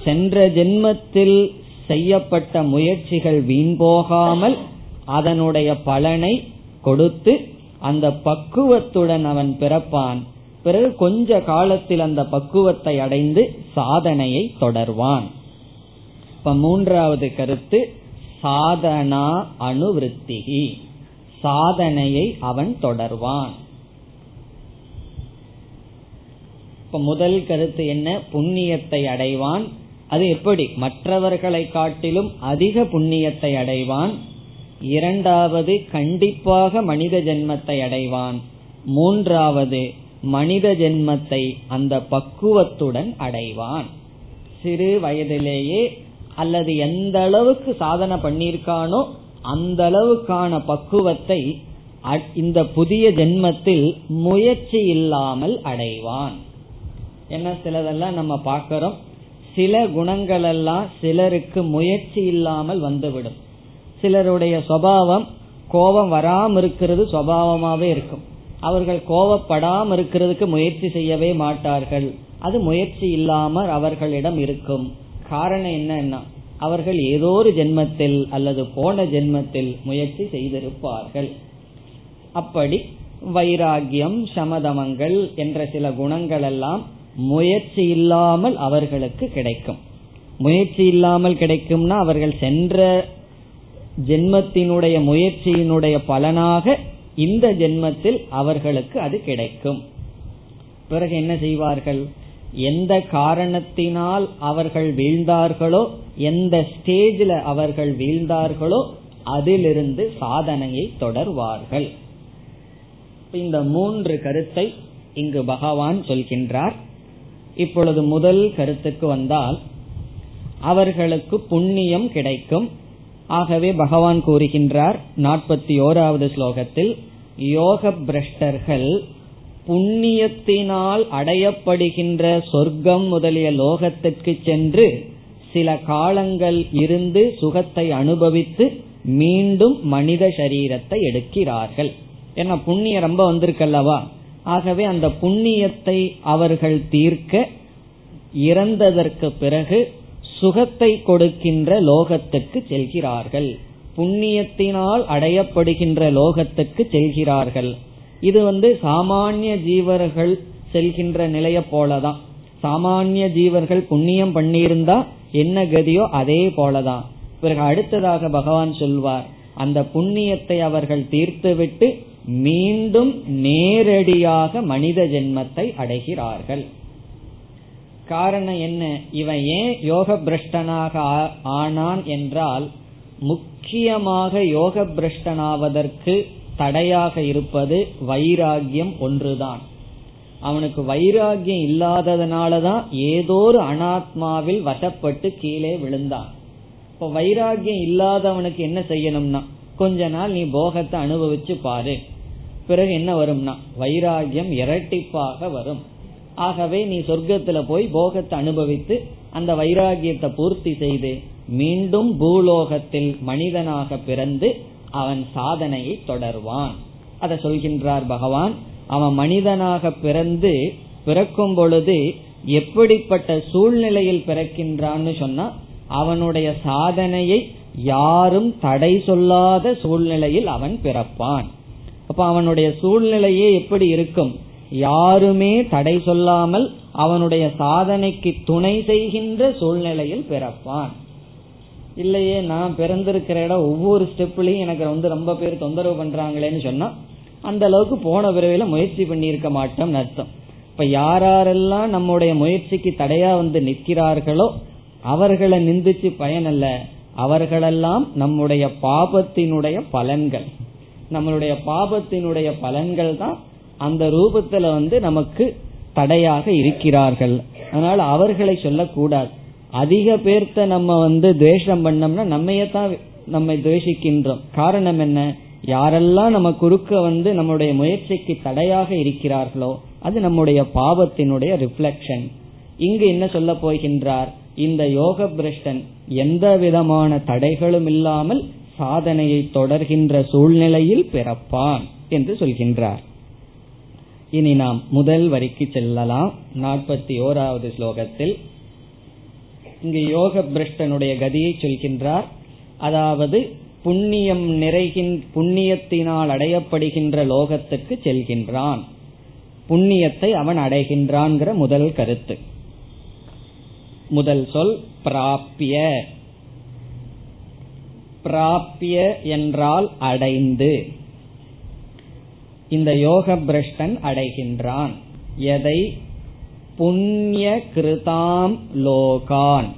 சென்ற ஜென்மத்தில் செய்யப்பட்ட முயற்சிகள் வீண் போகாமல் அதனுடைய பலனை கொடுத்து அந்த பக்குவத்துடன் அவன் பிறப்பான். பிறகு கொஞ்ச காலத்தில் அந்த பக்குவத்தை அடைந்து சாதனையை தொடர்வான். இப்ப மூன்றாவது கருத்து சாதனா அணுவிருத்திகி சாதனையை அவன் தொடர்வான். இப்ப முதல் கருத்து என்ன? புண்ணியத்தை அடைவான். அது எப்படி? மற்றவர்களை காட்டிலும் அதிக புண்ணியத்தை அடைவான். இரண்டாவது கண்டிப்பாக மனித ஜென்மத்தை அடைவான். மூன்றாவது மனித ஜென்மத்தை அந்த பக்குவத்துடன் அடைவான். சிறு வயதிலேயே அல்லது எந்த அளவுக்கு சாதனை பண்ணியிருக்கானோ அந்த அளவுக்கான பக்குவத்தை இந்த புதிய ஜென்மத்தில் முயற்சி இல்லாமல் அடைவான். என்ன சிலதெல்லாம் நம்ம பார்க்கிறோம்? சில குணங்கள் எல்லாம் சிலருக்கு முயற்சி இல்லாமல் வந்துவிடும். சிலருடைய சுவாவம் கோபம் வராம இருக்கிறது சுவாவமாவே இருக்கும். அவர்கள் கோவப்படாம இருக்கிறதுக்கு முயற்சி செய்யவே மாட்டார்கள். அது முயற்சி இல்லாமல் அவர்களிடம் இருக்கும். காரணம் என்னன்னா அவர்கள் ஏதோ ஒரு ஜென்மத்தில் அல்லது போன ஜென்மத்தில் முயற்சி செய்திருப்பார்கள். அப்படி வைராகியம் சமதமங்கள் என்ற சில குணங்கள் எல்லாம் முயற்சி இல்லாமல் அவர்களுக்கு கிடைக்கும். முயற்சி இல்லாமல் கிடைக்கும்னா அவர்கள் சென்ற ஜென்மத்தினுடைய முயற்சியினுடைய பலனாக இந்த ஜென்மத்தில் அவர்களுக்கு அது கிடைக்கும். பிறகு என்ன செய்வார்கள்? எந்த காரணத்தினால் அவர்கள் வீழ்ந்தார்களோ எந்த ஸ்டேஜில் அவர்கள் வீழ்ந்தார்களோ அதிலிருந்து சாதனையை தொடர்வார்கள். இந்த மூன்று கருத்தை இங்கு பகவான் சொல்கின்றார். இப்பொழுது முதல் கருத்துக்கு வந்தால் அவர்களுக்கு புண்ணியம் கிடைக்கும். ஆகவே பகவான் கூறுகின்றார் நாற்பத்தி ஓராவது ஸ்லோகத்தில் யோக பிரஷ்டர்கள் புண்ணியத்தினால் அடையப்படுகின்ற சொர்க்கம் முதலிய லோகத்திற்கு சென்று சில காலங்கள் இருந்து சுகத்தை அனுபவித்து மீண்டும் மனித சரீரத்தை எடுக்கிறார்கள். ஏன்னா புண்ணியம் ரொம்ப வந்திருக்கல்லவா? ஆகவே அந்த புண்ணியத்தை அவர்கள் தீர்க்க இறந்ததற்கு பிறகு சுகத்தை கொடுக்கின்ற லோகத்துக்கு செல்கிறார்கள். புண்ணியத்தினால் அடையப்படுகின்ற லோகத்துக்கு செல்கிறார்கள். இது வந்து சாமானிய ஜீவர்கள் செல்கின்ற நிலைய போலதான். சாமானிய ஜீவர்கள் புண்ணியம் பண்ணியிருந்தா என்ன கதியோ அதே போலதான். பிறகு அடுத்ததாக பகவான் சொல்வார் அந்த புண்ணியத்தை அவர்கள் தீர்த்துவிட்டு மீண்டும் நேரடியாக மனித ஜென்மத்தை அடைகிறார்கள். காரணம் என்ன? இவன் ஏன் யோக பிரஷ்டனாக ஆனான் என்றால் முக்கியமாக யோக பிரஷ்டனாவதற்கு தடையாக இருப்பது வைராகியம் ஒன்றுதான். அவனுக்கு வைராகியம் இல்லாததுனாலதான் ஏதோ ஒரு அனாத்மாவில் வசப்பட்டு கீழே விழுந்தான். இப்ப வைராகியம் இல்லாதவனுக்கு என்ன செய்யணும்னா கொஞ்ச நாள் நீ போகத்தை அனுபவிச்சு பாரு. பிறகு என்ன வரும்னா வைராகியம் இரட்டிப்பாக வரும். ஆகவே நீ சொர்க்கத்துல போய் போகத்தை அனுபவித்து அந்த வைராகியத்தை பூர்த்தி செய்து மீண்டும் பூலோகத்தில் மனிதனாக பிறந்து அவன் சாதனையை தொடர்வான். அதை சொல்கின்றார் பகவான். அவன் மனிதனாக பிறந்து பிறக்கும் பொழுது எப்படிப்பட்ட சூழ்நிலையில் பிறக்கின்றான்னு சொன்னா அவனுடைய சாதனையை யாரும் தடை சொல்லாத சூழ்நிலையில் அவன் பிறப்பான். அப்ப அவனுடைய சூழ்நிலையே எப்படி இருக்கும்? யாருமே தடை சொல்லாமல் அவனுடைய சாதனைக்கு துணை செய்கின்ற சூழ்நிலையில் பிறப்பான். இல்லையே நான் பிறந்திருக்கிற இடம் ஒவ்வொரு ஸ்டெப்லயும் எனக்கு வந்து ரொம்ப பேர் தொந்தரவு பண்றாங்களேன்னு சொன்னா அந்த அளவுக்கு போன பிறவையில முயற்சி பண்ணியிருக்க மாட்டோம் அர்த்தம். இப்ப யாரெல்லாம் நம்முடைய முயற்சிக்கு தடையா வந்து நிற்கிறார்களோ அவர்களை நிந்திச்சு பயனல்ல. அவர்களெல்லாம் நம்முடைய பாபத்தினுடைய பலன்கள். நம்மளுடைய பாபத்தினுடைய பலன்கள் தான் அந்த ரூபத்துல வந்து நமக்கு தடையாக இருக்கிறார்கள். அதனால அவர்களை சொல்லக்கூடாது. அதிக பேர்த்த நம்ம வந்து துவேஷம் பண்ணோம்னா நம்மையத்தான் நம்மை துவேஷிக்கின்றோம். காரணம் என்ன? யாரெல்லாம் நம்ம குறுக்க வந்து நம்முடைய முயற்சிக்கு தடையாக இருக்கிறார்களோ அது நம்முடைய பாவத்தினுடைய ரிஃப்ளெக்ஷன் இங்கு என்ன சொல்ல போகின்றார்? இந்த யோக பிரஷ்டன் எந்த விதமான தடைகளும் இல்லாமல் சாதனையை தொடர்கின்ற சூழ்நிலையில் பிறப்பான் என்று சொல்கின்றார். இனி நாம் முதல் வரிக்கு செல்லலாம். நாற்பத்தி ஓராவது ஸ்லோகத்தில் இங்கு யோக பிரஷ்டனுடைய கதியை சொல்கின்றார். அதாவது புண்ணியம் நிறைகின் புண்ணியத்தினால் அடையப்படுகின்ற லோகத்துக்கு செல்கின்றான். புண்ணியத்தை அவன் அடைகின்றான்கிற முதல் கருத்து. முதல் சொல் பிராப்பிய பிராப்பிய என்றால் அடைந்து. இந்த யோக பிரஷ்டன் அடைகின்றான். எதை? புண்ணிய கிருதாம் லோகான்.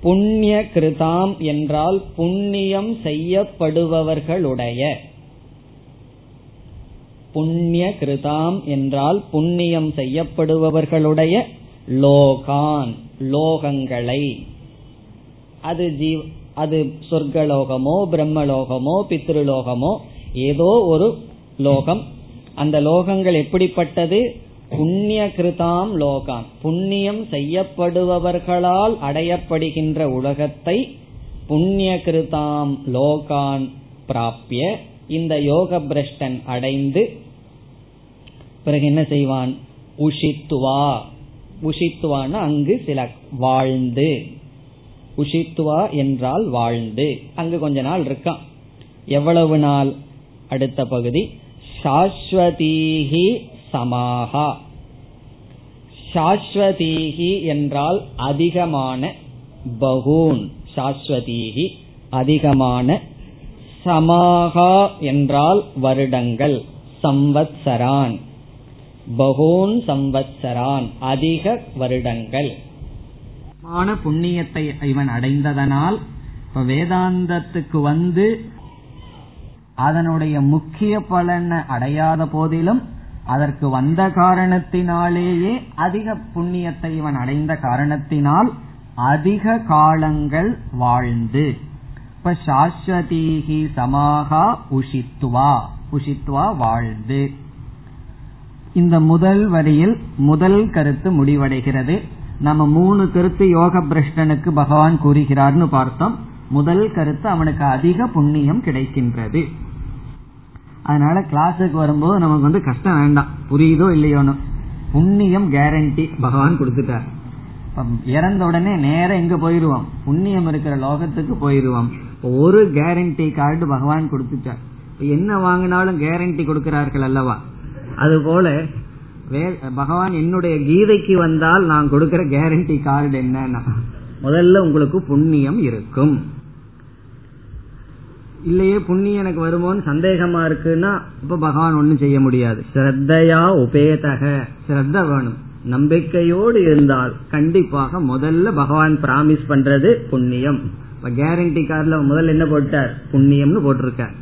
புண்ணிய கிருதாம் என்றால் புண்ணியம் செய்யப்படுபவர்களுடைய. புண்ணிய கிருதாம் என்றால் புண்ணியம் செய்யப்படுபவர்களுடைய லோகான் லோகங்களை. அது ஜீவ் அது சொர்க்கலோகமோ பிரம்மலோகமோ பித்ருலோகமோ ஏதோ ஒரு லோகம். அந்த லோகங்கள் எப்படிப்பட்டது? புண்ணிய கிருதாம் லோகான். புண்ணியம் செய்யப்படுபவர்களால் அடையப்படுகின்ற உலகத்தை புண்ணிய கிருதாம் லோகான் பிராபிய இந்த யோக பிரஷ்டன் அடைந்து பிறகு என்ன செய்வான்? உஷித்துவா. உஷித்துவான அங்கு சில வாழ்ந்து. உஷித்துவா என்றால் வாழ்ந்து. அங்கு கொஞ்ச நாள் இருக்கான். எவ்வளவு நாள்? அடுத்த பகுதி. சாஸ்வதீஹி சமாகா சாஸ்வதீஹி என்றால் அதிகமான பகூன். சாஸ்வதீஹி அதிகமான சமாகா என்றால் வருடங்கள். சம்வத்சரான். பகூன் சம்வத்சரான். அதிக வருடங்கள். மான புண்ணியத்தை இவன் அடைந்ததனால் வேதாந்தத்துக்கு வந்து அதனுடைய முக்கிய பலனை அடையாத போதிலும் அதற்கு வந்த காரணத்தினாலேயே அதிக புண்ணியத்தை இவன் அடைந்த காரணத்தினால் அதிக காலங்கள் வாழ்ந்து. இப்ப சாஸ்வதீகி சமாகா உஷித்துவா உஷித்வா வாழ்ந்து. இந்த முதல் வரியில் முதல் கருத்து முடிவடைகிறது. நம்ம மூணு கருத்து யோக பிரஷ்டனுக்கு பகவான் கூறுகிறார்னு பார்த்தோம். முதல் கருத்து அவனுக்கு அதிக புண்ணியம் கிடைக்கின்றது. அதனால கிளாஸுக்கு வரும்போது நமக்கு வந்து கஷ்டம் வேண்டாம். புரியுதோ இல்லையோன்னு. புண்ணியம் கேரண்டி பகவான் கொடுத்துட்டார். இறந்த உடனே நேரம் எங்க போயிருவோம்? புண்ணியம் இருக்கிற லோகத்துக்கு போயிருவோம். ஒரு கேரண்டி கார்டு பகவான் கொடுத்துட்டார். என்ன வாங்கினாலும் கேரண்டி கொடுக்கிறார்கள் அல்லவா? அதுபோல பகவான் என்னுடைய கீதைக்கு வந்தால் நான் கொடுக்கிற கேரண்டி கார்டு என்னன்னா முதல்ல உங்களுக்கு புண்ணியம் இருக்கும். இல்லையே புண்ணியம் எனக்கு வருமோன்னு சந்தேகமா இருக்குன்னா இப்ப பகவான் ஒன்னும் செய்ய முடியாது. ஸ்ரத்தையா உபேதக. ஸ்ரத்த வேணும். நம்பிக்கையோடு இருந்தால் கண்டிப்பாக முதல்ல பகவான் பிராமிஸ் பண்றது புண்ணியம். இப்ப கேரண்டி கார்ல முதல்ல என்ன போட்டார்? புண்ணியம்னு போட்டிருக்கார்.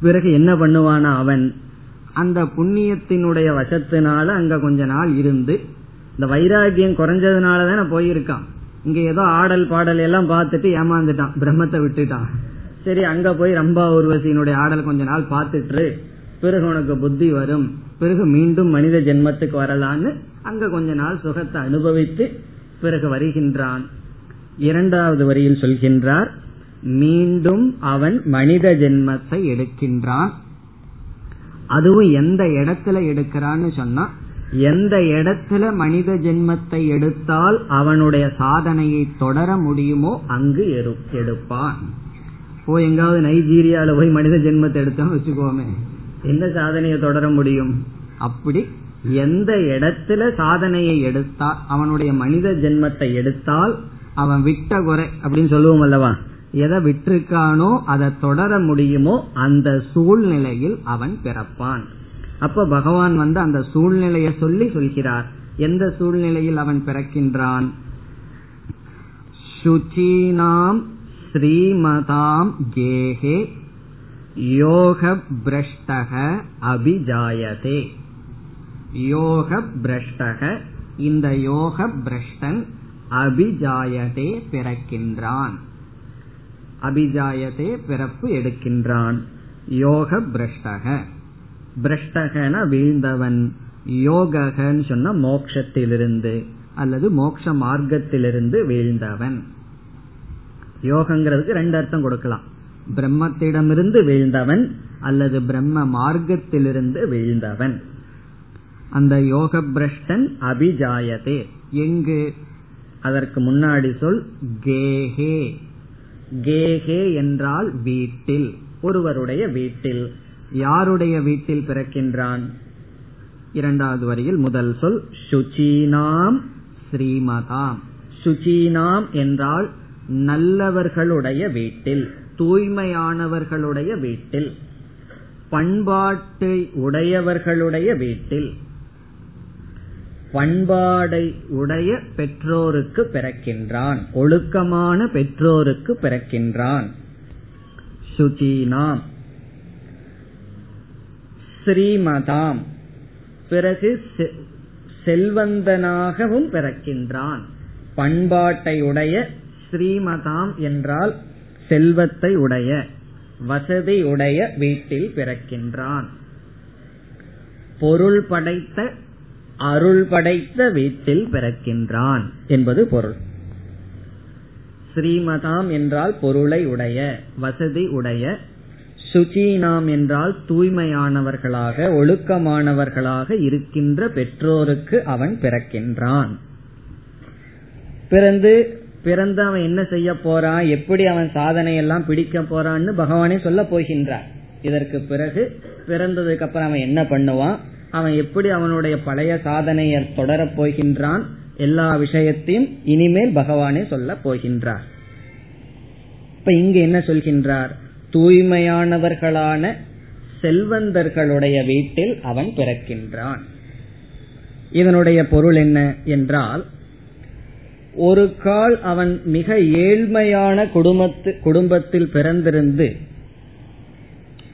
பிறகு என்ன பண்ணுவானா அவன்? அந்த புண்ணியத்தினுடைய வசத்தினால அங்க கொஞ்ச நாள் இருந்து இந்த வைராகியம் குறைஞ்சதுனால தானே போயிருக்கான். இங்க ஏதோ ஆடல் பாடல் எல்லாம் பார்த்துட்டு ஏமாந்துட்டான். பிரம்மத்தை விட்டுட்டான். சரி அங்க போய் ரம்பா உருவசியினுடைய ஆடல் கொஞ்ச நாள் பார்த்துட்டு பிறகு உனக்கு புத்தி வரும். பிறகு மீண்டும் மனித ஜென்மத்துக்கு வரலான்னு அங்க கொஞ்ச நாள் சுகத்தை அனுபவித்து பிறகு வருகின்றான். இரண்டாவது வரியில் சொல்கின்றார் மீண்டும் அவன் மனித ஜென்மத்தை எடுக்கின்றான். அதுவும் எந்த இடத்துல எடுக்கிறான்னு சொன்னா எந்த இடத்துல மனித ஜென்மத்தை எடுத்தால் அவனுடைய சாதனையை தொடர முடியுமோ அங்கு எடுப்பான். போய் எங்காவது நைஜீரியால போய் மனித ஜென்மத்தை எடுத்தோம் வச்சுக்கோமே. என்ன சாதனையை தொடர முடியும்? அப்படி எந்த இடத்துல சாதனையை எடுத்தால் அவனுடைய மனித ஜென்மத்தை எடுத்தால் அவன் விட்ட குறை அப்படின்னு சொல்லுவோம் அல்லவா? எதை விட்டிருக்கானோ அதை தொடர முடியுமோ அந்த சூழ்நிலையில் அவன் பிறப்பான். அப்ப பகவான் வந்து அந்த சூழ்நிலையை சொல்லி சொல்கிறார். எந்த சூழ்நிலையில் அவன் பிறக்கின்றான்? சுச்சீனாம் ஸ்ரீமதாம் கேகே யோக பிரஷ்டக அபிஜாயதே. யோக பிரஷ்டக இந்த யோக பிரஷ்டன் அபிஜாயதே பிறக்கின்றான். அபிஜாயதே பிறப்பு எடுக்கின்றான். யோக பிரஷ்டக பிரஷ்டகன வீழ்ந்தவன் யோகன்னு சொன்ன மோக்ஷத்திலிருந்து அல்லது மோக்ஷ மார்க்கத்திலிருந்து வீழ்ந்தவன். யோகங்கிறதுக்கு ரெண்டு அர்த்தம் கொடுக்கலாம். பிரம்மத்திடமிருந்து வீழ்ந்தவன் அல்லது பிரம்ம மார்க்கத்திலிருந்து வீழ்ந்தவன். அந்த யோக பிரஷ்டன் அபிஜாயதே. எங்கு? அதற்கு முன்னாடி சொல் கேஹே கேஹே என்றால் வீட்டில் ஒருவருடைய வீட்டில். யாருடைய வீட்டில் பிறக்கின்றான்? இரண்டாவது வரியில் முதல் சொல் சுச்சீனாம் ஸ்ரீமதாம். சுச்சீனாம் என்றால் நல்லவர்களுடைய வீட்டில் தூய்மையானவர்களுடைய வீட்டில் பண்பாட்டை உடையவர்களுடைய வீட்டில் பண்பாடை உடைய பெற்றோருக்கு பிறக்கின்றான் ஒழுக்கமான பெற்றோருக்கு பிறக்கின்றான். சுகீனாம். ஸ்ரீமதாம். பிறகு செல்வந்தனாகவும் பிறக்கின்றான். பண்பாட்டை உடைய ஸ்ரீமதாம் என்றால் செல்வத்தை உடைய வசதி உடைய வீட்டில் பிறக்கின்றான். பொருள் படைத்த அருள் படைத்த வீட்டில் பிறக்கின்றான் என்பது பொருள். ஸ்ரீமதாம் என்றால் பொருளை உடைய வசதி உடைய சுச்சீனாம் என்றால் தூய்மையானவர்களாக ஒழுக்கமானவர்களாக இருக்கின்ற பெற்றோருக்கு அவன் பிறக்கின்றான். பிறந்து பிறந்து அவன் என்ன செய்ய போறான்? எப்படி அவன் சாதனை எல்லாம் பிடிக்க போறான்னு பகவானே சொல்ல போகின்றார். இதற்கு பிறகு பிறந்ததுக்கு அப்புறம் அவன் என்ன பண்ணுவான்? அவன் எப்படி அவனுடைய பழைய சாதனையை தொடரப் போகின்றான்? எல்லா விஷயத்தையும் இனிமேல் பகவானே சொல்ல போகின்றார். இப்ப இங்க என்ன சொல்கின்றார்? தூய்மையானவர்களான செல்வந்தர்களுடைய வீட்டில் அவன் பிறக்கின்றான். இதனுடைய பொருள் என்ன என்றால் ஒரு கால் அவன் மிக ஏழ்மையான குடும்பத்து குடும்பத்தில் பிறந்திருந்து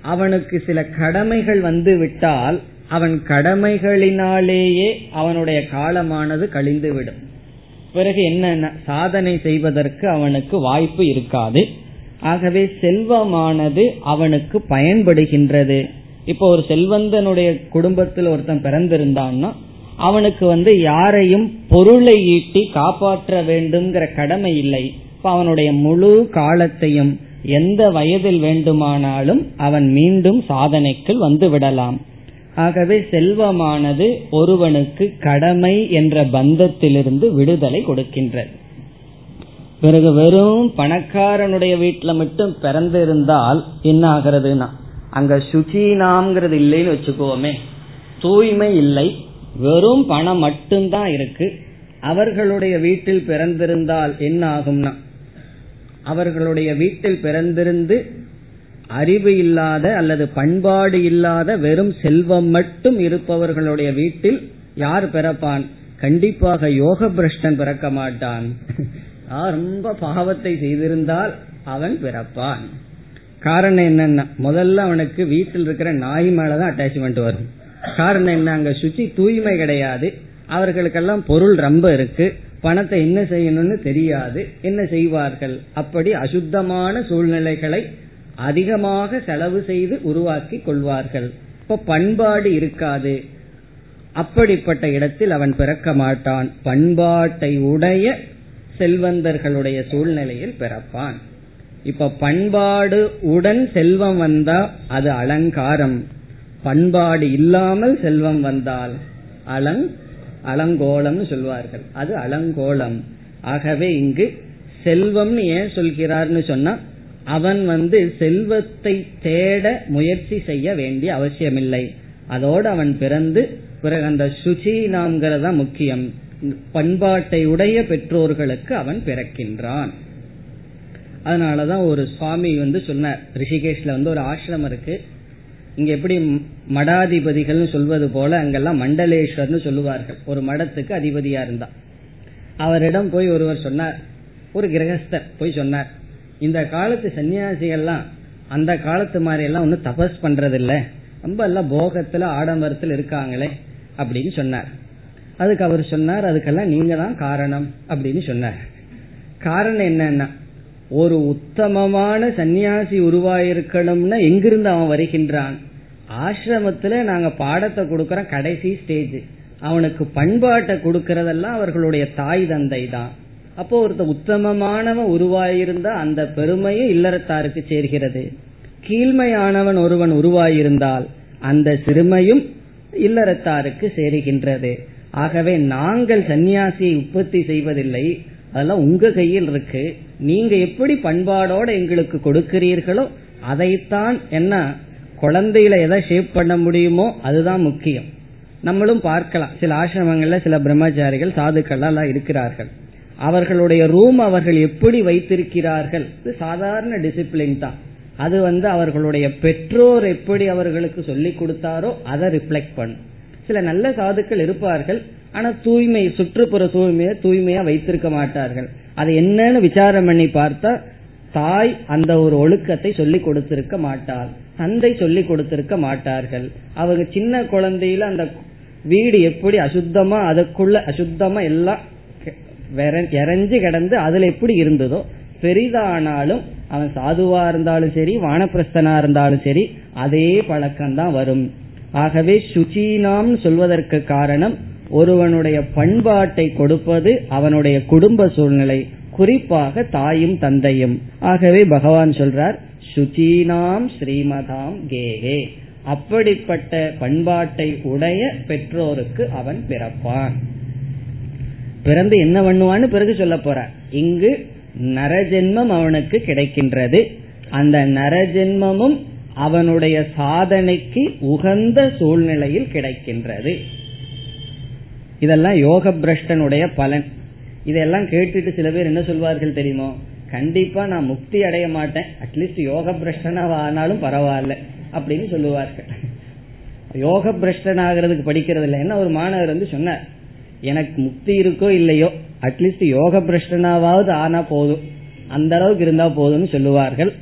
அவனுக்கு சில கடமைகள் வந்து விட்டால் அவன் கடமைகளினாலேயே அவனுடைய காலமானது கழிந்துவிடும். பிறகு என்ன சாதனை செய்வதற்கு அவனுக்கு வாய்ப்பு இருக்காது. ஆகவே செல்வமானது அவனுக்கு பயன்படுகின்றது. இப்போ ஒரு செல்வந்தனுடைய குடும்பத்தில் ஒருத்தன் பிறந்திருந்தான்னா அவனுக்கு வந்து யாரையும் பொருளை ஈட்டி காப்பாற்ற வேண்டும்ங்கிற கடமை இல்லை. இப்ப அவனுடைய முழு காலத்தையும் எந்த வயதில் வேண்டுமானாலும் அவன் மீண்டும் சாதனைக்குள் வந்து விடலாம். ஆகவே செல்வமானது ஒருவனுக்கு கடமை என்ற பந்தத்திலிருந்து விடுதலை கொடுக்கின்றது. பிறகு வெறும் பணக்காரனுடைய வீட்டுல மட்டும் பிறந்து இருந்தால் என்ன ஆகிறதுனா அங்க சுச்சீனாம்ங்கிறது இல்லைன்னு வச்சுக்கோமே. தூய்மை இல்லை. வெறும் பணம் மட்டும்தான் இருக்கு. அவர்களுடைய வீட்டில் பிறந்திருந்தால் என்ன ஆகும்னா அவர்களுடைய வீட்டில் பிறந்திருந்து அறிவு இல்லாத அல்லது பண்பாடு இல்லாத வெறும் செல்வம் மட்டும் இருப்பவர்களுடைய வீட்டில் யார் பிறப்பான்? கண்டிப்பாக யோக பிரஷ்டன் பிறக்க மாட்டான். ரொம்ப பாவத்தை செய்திருந்தால் அவன் பிறப்பான். காரணம் என்னன்னா முதல்ல அவனுக்கு வீட்டில் இருக்கிற நாய் மேலதான் அட்டாச்மெண்ட் வரும். காரணம் என்ன? அங்க சுச்சி தூய்மை கிடையாது. அவர்களுக்கெல்லாம் பொருள் ரொம்ப இருக்கு. பணத்தை என்ன செய்யணும்னு தெரியாது. என்ன செய்வார்கள்? அப்படி அசுத்தமான சூழ்நிலைகளை அதிகமாக செலவு செய்து உருவாக்கி கொள்வார்கள். இப்ப பண்பாடு இருக்காது. அப்படிப்பட்ட இடத்தில் அவன் பிறக்க மாட்டான். பண்பாட்டை உடைய செல்வந்தர்களுடைய சூழ்நிலையில் பிறப்பான். இப்ப பண்பாடு உடன் செல்வம் வந்தா அது அலங்காரம். பண்பாடு இல்லாமல் செல்வம் வந்தால் அலங் அலங்கோலம் சொல்வார்கள். அது அலங்கோலம். ஆகவே இங்கு செல்வம் ஏன் சொல்கிறார்னு சொன்னா அவன் வந்து செல்வத்தை தேட முயற்சி செய்ய வேண்டிய அவசியமில்லை. அதோடு அவன் பிறந்து பிறகு அந்த சுச்சி நாம்கிறதா முக்கியம். பண்பாட்டை உடைய பெற்றோர்களுக்கு அவன் பிறக்கின்றான். அதனாலதான் ஒரு சுவாமி வந்து சொன்னார். ரிஷிகேஷ்ல வந்து ஒரு ஆசிரமம் இருக்கு. இங்க எப்படி மடாதிபதிகள் சொல்வது போல அங்கெல்லாம் மண்டலேஸ்வர்னு சொல்லுவார்கள். ஒரு மடத்துக்கு அதிபதியா இருந்தா. அவரிடம் போய் ஒருவர் சொன்னார். ஒரு கிரகஸ்தர் போய் சொன்னார். இந்த காலத்து சன்னியாசிகள்லாம் அந்த காலத்து மாதிரி எல்லாம் ஒன்னும் தபஸ் பண்றது இல்ல ரொம்ப எல்லாம் போகத்துல ஆடம்பரத்தில் இருக்காங்களே அப்படின்னு சொன்னார். அதுக்கு அவர் சொன்னார் அதுக்கெல்லாம் நீங்க தான் காரணம் அப்படின்னு சொன்னார். காரணம் என்னன்னா ஒரு உத்தமமான சன்னியாசி உருவாயிருக்கணும்னா எங்கிருந்து அவன் வருகின்றான்? ஆசிரமத்துல நாங்க பாடத்தை கொடுக்கறோம் கடைசி ஸ்டேஜ் அவனுக்கு பண்பாட்டை கொடுக்கறதெல்லாம் அவர்களுடைய தாய் தந்தை தான். அப்போ ஒருத்த உத்தமமானவன் உருவாயிருந்தா அந்த பெருமையும் இல்லறத்தாருக்கு சேர்கிறது. கீழ்மையானவன் ஒருவன் உருவாயிருந்தால் அந்த சிறுமையும் இல்லறத்தாருக்கு சேருகின்றது. ஆகவே நாங்கள் சன்னியாசியை உற்பத்தி செய்வதில்லை. அதெல்லாம் உங்க கையில் இருக்கு. நீங்க எப்படி பண்பாடோட எங்களுக்கு கொடுக்கிறீர்களோ அதைத்தான் என்ன குழந்தையில எதை ஷேப் பண்ண முடியுமோ அதுதான் முக்கியம். நம்மளும் பார்க்கலாம். சில ஆசிரமங்கள்ல சில பிரம்மச்சாரிகள் சாதுக்கள் எல்லாம் இருக்கிறார்கள். அவர்களுடைய ரூம் அவர்கள் எப்படி வைத்திருக்கிறார்கள்? சாதாரண டிசிப்ளின் தான். அது வந்து அவர்களுடைய பெற்றோர் எப்படி அவர்களுக்கு சொல்லி கொடுத்தாரோ அதை ரிஃப்ளெக்ட் பண்ணும். சில நல்ல சாதுக்கள் இருப்பார்கள். ஆனா தூய்மை சுற்றுப்புற தூய்மையை தூய்மையா வைத்திருக்க மாட்டார்கள். அதை என்னன்னு விசாரம் பண்ணி பார்த்தா தாய் அந்த ஒரு ஒழுக்கத்தை சொல்லி கொடுத்திருக்க மாட்டார் தந்தை சொல்லி கொடுத்திருக்க மாட்டார்கள். அவங்க சின்ன குழந்தையில அந்த வீடு எப்படி அசுத்தமா அதுக்குள்ள அசுத்தமா எல்லாம் இறஞ்சு கிடந்து அதுல எப்படி இருந்ததோ பெரிதானாலும் அவன் சாதுவா இருந்தாலும் சரி வானப்பிரஸ்தனா இருந்தாலும் சரி அதே பழக்கம் தான் வரும். ஆகவே சுச்சீனாம் சொல்வதற்கு காரணம் ஒருவனுடைய பண்பாட்டை கொடுப்பது அவனுடைய குடும்ப சூழ்நிலை குறிப்பாக தாயும் தந்தையும். ஆகவே பகவான் சொல்றார் சுச்சீனாம் ஸ்ரீமதாம் கேகே. அப்படிப்பட்ட பண்பாட்டை உடைய பெற்றோருக்கு அவன் பிறப்பான். பிறந்து என்ன பண்ணுவான்னு பிறகு சொல்ல போற. இங்கு நரஜென்மம் அவனுக்கு கிடைக்கின்றது. அந்த நரஜென்மமும் அவனுடைய சாதனைக்கு உகந்த சூழ்நிலையில் கிடைக்கின்றது. இதெல்லாம் யோக பிரஷ்டனுடைய பலன். இதெல்லாம் கேட்டுட்டு சில பேர் என்ன சொல்வார்கள் தெரியுமோ? கண்டிப்பா நான் முக்தி அடைய மாட்டேன். அட்லீஸ்ட் யோக பிரஷ்டனாக ஆனாலும் பரவாயில்ல அப்படின்னு சொல்லுவார்கள். யோக பிரஷ்டன் ஆகிறதுக்கு படிக்கிறது இல்லை. என்ன ஒரு மாணவர் வந்து சொன்னார் எனக்கு முக்தி இருக்கோ இல்லையோ அட்லீஸ்ட் யோக பிரஷ்டனாவது ஆனா போதும். அந்த அளவுக்கு இருந்தா போதும்னு சொல்லுவார்கள்.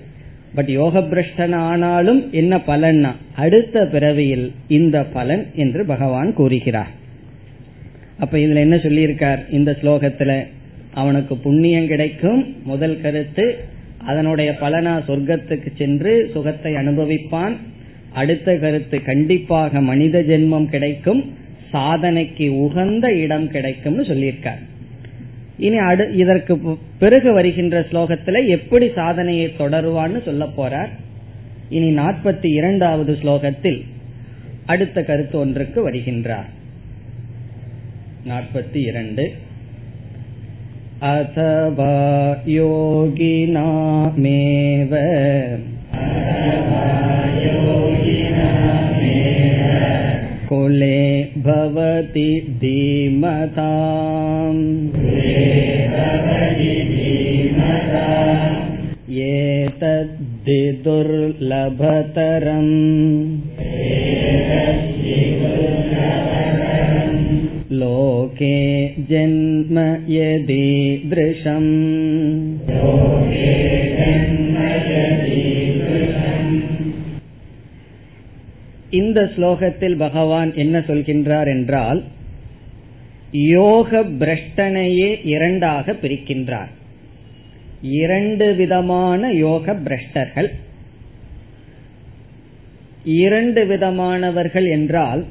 பட் யோக பிரஷ்டன் ஆனாலும் என்ன பலன்னா அடுத்த பிறவியில் இந்த பலன் என்று பகவான் கூறுகிறார். அப்ப இதுல என்ன சொல்லியிருக்கார்? இந்த ஸ்லோகத்துல அவனுக்கு புண்ணியம் கிடைக்கும். முதல் கருத்து அதனுடைய பலனா சொர்க்கத்துக்கு சென்று சுகத்தை அனுபவிப்பான். அடுத்த கருத்து கண்டிப்பாக மனித ஜென்மம் கிடைக்கும். சாதனைக்கு உகந்த இடம் கிடைக்கும்னு சொல்லியிருக்கார். இனி அடு இதற்கு பிறகு வருகின்ற ஸ்லோகத்துல எப்படி சாதனையை தொடருவான்னு சொல்ல போறார். இனி நாற்பத்தி இரண்டாவது ஸ்லோகத்தில் அடுத்த கருத்து ஒன்றுக்கு வருகின்றார். நாற்பத்தி இரண்டு अथवा योगिनामेव कुले भवति धीमताम् एतद्धि दुर्लभतरम् लोके जन्म यदीदृशम् இந்த ஸ்லோகத்தில் பகவான் என்ன சொல்கின்றார் என்றால் யோக பிரஷ்டனையே இரண்டாக பிரிக்கின்றார் இரண்டு விதமான யோக பிரஷ்டர்கள் இரண்டு விதமானவர்கள் என்றால்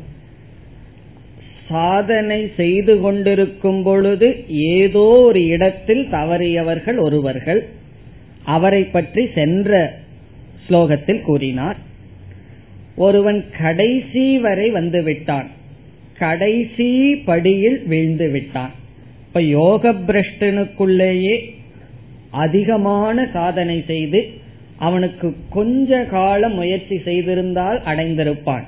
சாதனை செய்து கொண்டிருக்கும் பொழுது ஏதோ ஒரு இடத்தில் தவறியவர்கள் ஒருவர்கள் அவரை பற்றி சென்ற ஸ்லோகத்தில் கூறினார். ஒருவன் கடைசி வரை வந்து விட்டான். கடைசி படியில் வீழ்ந்து விட்டான். இப்ப யோக பிரஷ்டனுக்குள்ளேயே அதிகமான சாதனை செய்து அவனுக்கு கொஞ்ச காலம் முயற்சி செய்திருந்தால் அடைந்திருப்பான்.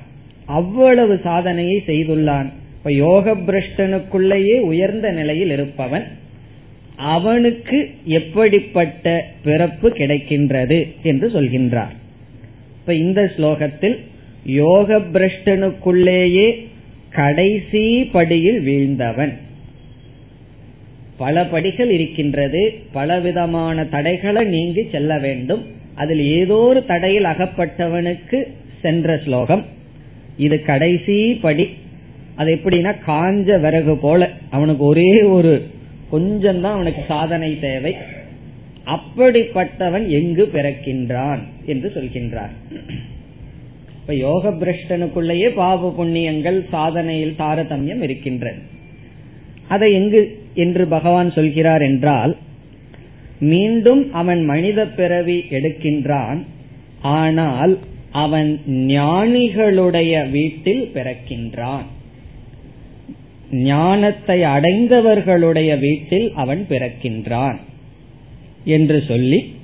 அவ்வளவு சாதனையை செய்துள்ளான். இப்ப யோக பிரஷ்டனுக்குள்ளேயே உயர்ந்த நிலையில் இருப்பவன் அவனுக்கு எப்படிப்பட்ட பிறப்பு கிடைக்கின்றது என்று சொல்கின்றார். இப்ப இந்த ஸ்லோகத்தில் யோக பிரஷ்டனுக்குள்ளேயே கடைசி படியில் வீழ்ந்தவன். பல படிகள் இருக்கின்றது. பலவிதமான தடைகளை நீங்கி செல்ல வேண்டும். அதில் ஏதோ ஒரு தடையில் அகப்பட்டவனுக்கு சென்ற ஸ்லோகம். இது கடைசி படி. அது எப்படின்னா காஞ்ச விறகு போல. அவனுக்கு ஒரே ஒரு கொஞ்சம் தான் அவனுக்கு சாதனை தேவை. அப்படிப்பட்டவன் எங்கு பிறக்கின்றான் என்று சொல்கின்றார். இப்ப யோக பிரஷ்டனுக்குள்ளேயே பாவ புண்ணியங்கள் சாதனையில் தாரதமியம் இருக்கின்றன அதை எங்கு என்று பகவான் சொல்கிறார் என்றால் மீண்டும் அவன் மனித பிறவி எடுக்கின்றான் ஆனால் அவன் ஞானிகளுடைய வீட்டில் பிறக்கின்றான். ஞானத்தை அடைந்தவர்களுடைய வீட்டில் அவன் பிறக்கின்றான் என்று சொல்லி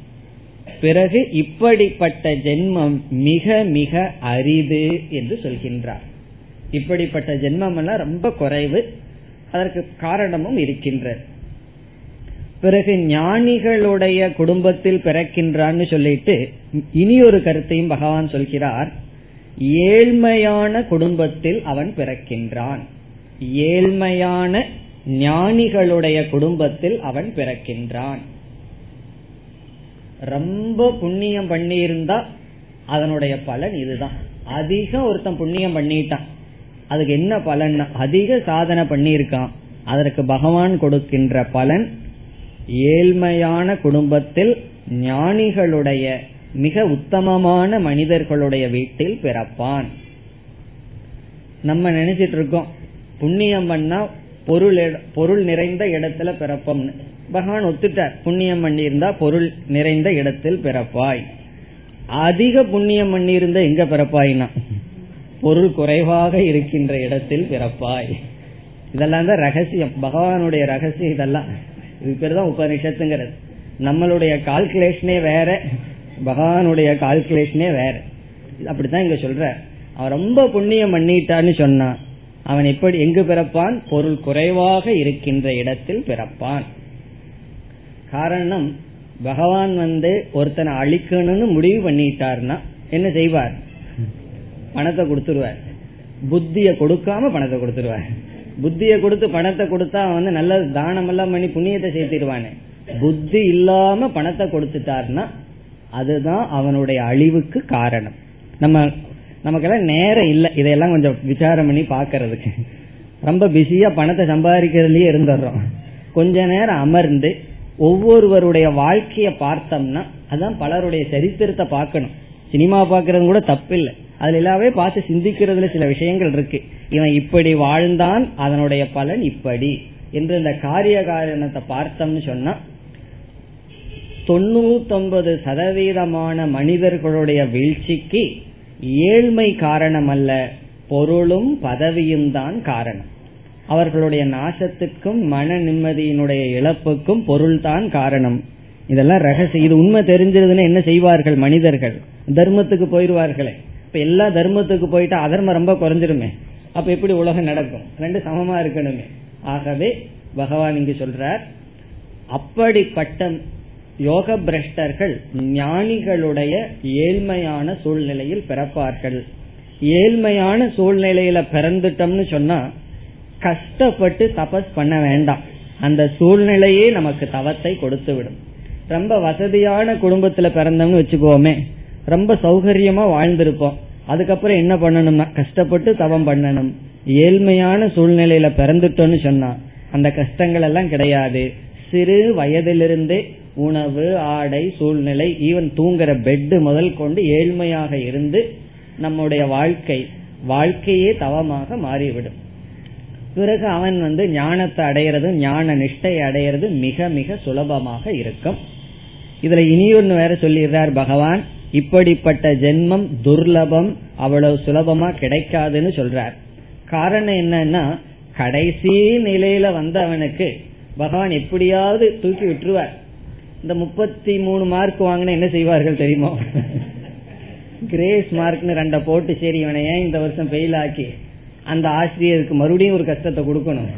பிறகு இப்படிப்பட்ட ஜென்மம் மிக மிக அரிது என்று சொல்கின்றார். இப்படிப்பட்ட ஜென்மம் எல்லாம் ரொம்ப குறைவு. அதற்கு காரணமும் இருக்கின்றது. பிறகு ஞானிகளுடைய குடும்பத்தில் பிறக்கின்றான்னு சொல்லிட்டு இனி ஒரு கருத்தையும் பகவான் சொல்கிறார். ஏழ்மையான குடும்பத்தில் அவன் பிறக்கின்றான். ஏழ்மையான ஞானிகளுடைய குடும்பத்தில் அவன் பிறக்கின்றான். ரொம்ப புண்ணியம் பண்ணியிருந்தா அதனுடைய பலன் இதுதான். அதிகம் ஒருத்தன் புண்ணியம் பண்ணிட்டான். அதுக்கு என்ன பலன் அதிக சாதனை பண்ணியிருக்கான். அதற்கு பகவான் கொடுக்கின்ற பலன் ஏழ்மையான குடும்பத்தில் ஞானிகளுடைய மிக உத்தமமான மனிதர்களுடைய வீட்டில் பிறப்பான். நம்ம நினைச்சிட்டு இருக்கோம் புண்ணியம் பண்ணா பொருள் பொருள் நிறைந்த இடத்துல பிறப்பம்னு. பகவான் ஒத்துட்டார். புண்ணியம் பண்ணியிருந்தா பொருள் நிறைந்த இடத்தில் பிறப்பாய். அதிக புண்ணியம் பண்ணியிருந்த எங்க பிறப்பாய்னா? பொருள் குறைவாக இருக்கின்ற இடத்தில் பிறப்பாய். இதெல்லாம் தான் ரகசியம். பகவானுடைய ரகசியம் இதெல்லாம். இது பேர் தான் உபனிஷத்துங்கிறது. நம்மளுடைய கால்குலேஷனே வேற பகவானுடைய கால்குலேஷனே வேற. அப்படித்தான் இங்க சொல்ற அவன் ரொம்ப புண்ணியம் பண்ணிட்டான்னு சொன்னா அவன் எப்படி எங்கு பிறப்பான்? பொருள் குறைவாக இருக்கின்ற இடத்தில் பிறப்பான். காரணம் பகவான் வந்து ஒருத்தனை அழிக்கணும்னு முடிவு பண்ணிட்டார்னா என்ன செய்வார்? பணத்தை கொடுத்துருவார். புத்திய கொடுக்காம பணத்தை கொடுத்துருவார். புத்திய கொடுத்து பணத்தை கொடுத்தா அவன் வந்து நல்ல தானம் எல்லாம் பண்ணி புண்ணியத்தை சேர்த்திடுவானே. புத்தி இல்லாம பணத்தை கொடுத்துட்டார்னா அதுதான் அவனுடைய அழிவுக்கு காரணம். நம்ம நமக்கெல்லாம் நேரம் இல்லை. இதையெல்லாம் கொஞ்சம் விசாரம் பண்ணி பாக்கிறதுக்கு ரொம்ப பிஸியா பணத்தை சம்பாதிக்கிறதுலயே இருந்துடுறோம். கொஞ்ச நேரம் அமர்ந்து ஒவ்வொருவருடைய வாழ்க்கைய பார்த்தோம்னா அதான் பலருடைய சரித்திரத்தை பார்க்கணும். சினிமா பாக்குறது கூட தப்பு இல்லை அதுல எல்லாமே பார்த்து சிந்திக்கிறதுல சில விஷயங்கள் இருக்கு. இவன் இப்படி வாழ்ந்தான் அதனுடைய பலன் இப்படி என்று இந்த காரிய காரணத்தை பார்த்தோம்னு சொன்னா தொண்ணூத்தொன்பது சதவீதமான மனிதர்களுடைய வீழ்ச்சிக்கு ஏழ்மை காரணம் அல்ல பொருளும் பதவியும் தான் காரணம். அவர்களுடைய நாசத்துக்கும் மன நிம்மதியினுடைய இழப்புக்கும் பொருள் தான் காரணம். இதெல்லாம் ரகசியம் இது உண்மை தெரிஞ்சதுன்னு என்ன செய்வார்கள் மனிதர்கள்? தர்மத்துக்கு போயிடுவார்களே இப்ப எல்லா தர்மத்துக்கு போயிட்டா அதர்மம் ரொம்ப குறைஞ்சிருமே. அப்ப எப்படி உலகம் நடக்கும்? ரெண்டு சமமா இருக்கணுமே. ஆகவே பகவான் இங்கு சொல்றார் அப்படிப்பட்ட யோக பிரஷ்டர்கள் ஞானிகளுடைய ஏழ்மையான சூழ்நிலையில் பிறப்பார்கள். ஏழ்மையான சூழ்நிலையில பிறந்துட்டோம்னு சொன்னா கஷ்டப்பட்டு தபஸ் பண்ண வேண்டாம். அந்த சூழ்நிலையே நமக்கு தவத்தை கொடுத்து விடும் ரொம்ப வசதியான குடும்பத்துல பிறந்தோம்னு வச்சுக்கோமே ரொம்ப சௌகரியமா வாழ்ந்திருப்போம். அதுக்கப்புறம் என்ன பண்ணணும்னா கஷ்டப்பட்டு தவம் பண்ணணும். ஏழ்மையான சூழ்நிலையில பிறந்துட்டோம்னு சொன்னா அந்த கஷ்டங்கள் எல்லாம் கிடையாது. சிறு வயதிலிருந்தே உணவு ஆடை சூழ்நிலை ஈவன் தூங்குற பெட்டு முதல் கொண்டு ஏழ்மையாக இருந்து நம்முடைய வாழ்க்கை வாழ்க்கையே தவமாக மாறிவிடும். பிறகு அவன் வந்து ஞானத்தை அடையிறது ஞான நிஷ்டை அடையிறது மிக மிக சுலபமாக இருக்கும். இதுல இனியொன்னு வேற சொல்லிடுறார் பகவான் இப்படிப்பட்ட ஜென்மம் துர்லபம் அவ்வளவு சுலபமா கிடைக்காதுன்னு சொல்றார். காரணம் என்னன்னா கடைசி நிலையில வந்த அவனுக்கு பகவான் எப்படியாவது தூக்கி விட்டுருவார். இந்த முப்பத்தி மூணு மார்க் வாங்கின என்ன செய்வார்கள் தெரியுமோ? கிரேஸ் மார்க்னு ரெண்ட போட்டு சரி இவனை ஏன் இந்த வருஷம் ஃபெயில் ஆக்கி? அந்த ஆசிரியருக்கு மறுபடியும் ஒரு கஷ்டத்தை கொடுக்கணும்.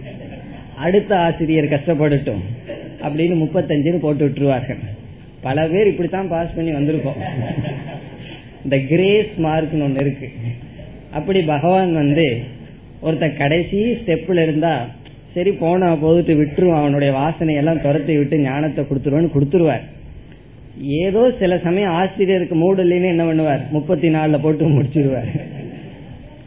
அடுத்த ஆசிரியர் கஷ்டப்படட்டும் அப்படின்னு முப்பத்தஞ்சுன்னு போட்டு விட்டுருவார்கள். பல பேர் இப்படித்தான் பாஸ் பண்ணி வந்திருக்கோம் இந்த கிரேஸ் மார்க்னு ஒன்று இருக்கு. அப்படி பகவான் வந்து ஒருத்த கடைசி ஸ்டெப்ல இருந்தா சரி போனா போதுட்டு விட்டுருவான் அவனுடைய வாசனை எல்லாம் துரத்தி விட்டு ஞானத்தை கொடுத்துருவான்னு கொடுத்துருவார். ஏதோ சில சமயம் ஆசிரியருக்கு மூடு இல்லைன்னு என்ன பண்ணுவார்? முப்பத்தி நாலுல போட்டு முடிச்சிருவார்.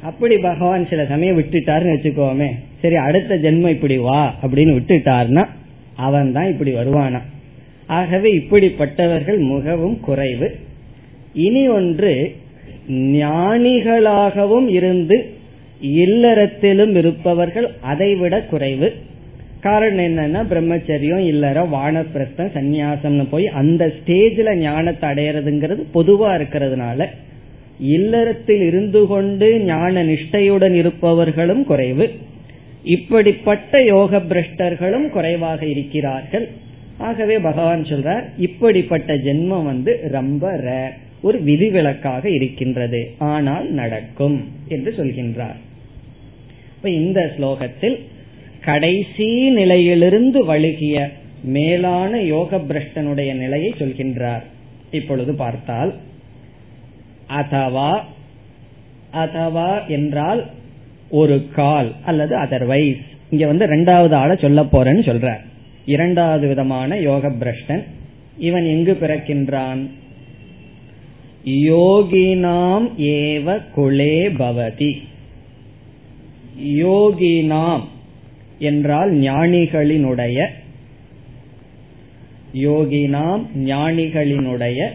அப்படி பகவான் சில சமயம் விட்டுட்டாருன்னு வச்சுக்கோமே. சரி அடுத்த ஜென்மம் இப்படி வா அப்படின்னு விட்டுட்டாருன்னா அவன் தான் இப்படி வருவானா? ஆகவே இப்படிப்பட்டவர்கள் மிகவும் குறைவு. இனி ஒன்று ஞானிகளாகவும் இருந்து இல்லறத்திலும் இருப்பவர்கள் அதைவிட குறைவு. காரணம் என்னன்னா பிரம்மச்சரியம் இல்லற வானப்பிரஸ்தம் சந்நியாசம்னு போய் அந்த ஸ்டேஜ்ல ஞானத்தை அடையறதுங்கிறது பொதுவா இருக்கிறதுனால இல்லறத்தில் இருந்து கொண்டு ஞான நிஷ்டையுடன் இருப்பவர்களும் குறைவு. இப்படிப்பட்ட யோக பிரஷ்டர்களும் குறைவாக இருக்கிறார்கள். ஆகவே பகவான் சொல்றார் இப்படிப்பட்ட ஜென்மம் வந்து ரொம்ப ரேர் ஒரு விதிவிலக்காக இருக்கின்றது. ஆனால் நடக்கும் என்று சொல்கின்றார். இப்ப இந்த ஸ்லோகத்தில் கடைசி நிலையிலிருந்து வழுகிய மேலான யோக பிரஷ்டனுடைய நிலையை சொல்கின்றார். இப்பொழுது பார்த்தால் அதவா அதவா என்றால் ஒரு கால் அல்லது அதர்வைஸ் இங்க வந்து ரெண்டாவது ஆளை சொல்ல போறேன்னு சொல்றார் இரண்டாவது விதமான யோக பிரஷ்டன் இவன் எங்கு பிறக்கின்றான்? யோகினாம் ஏவ குலே பவதி. யோகினாம் என்றால் ஞானிகளினுடைய. யோகினாம் ஞானிகளினுடைய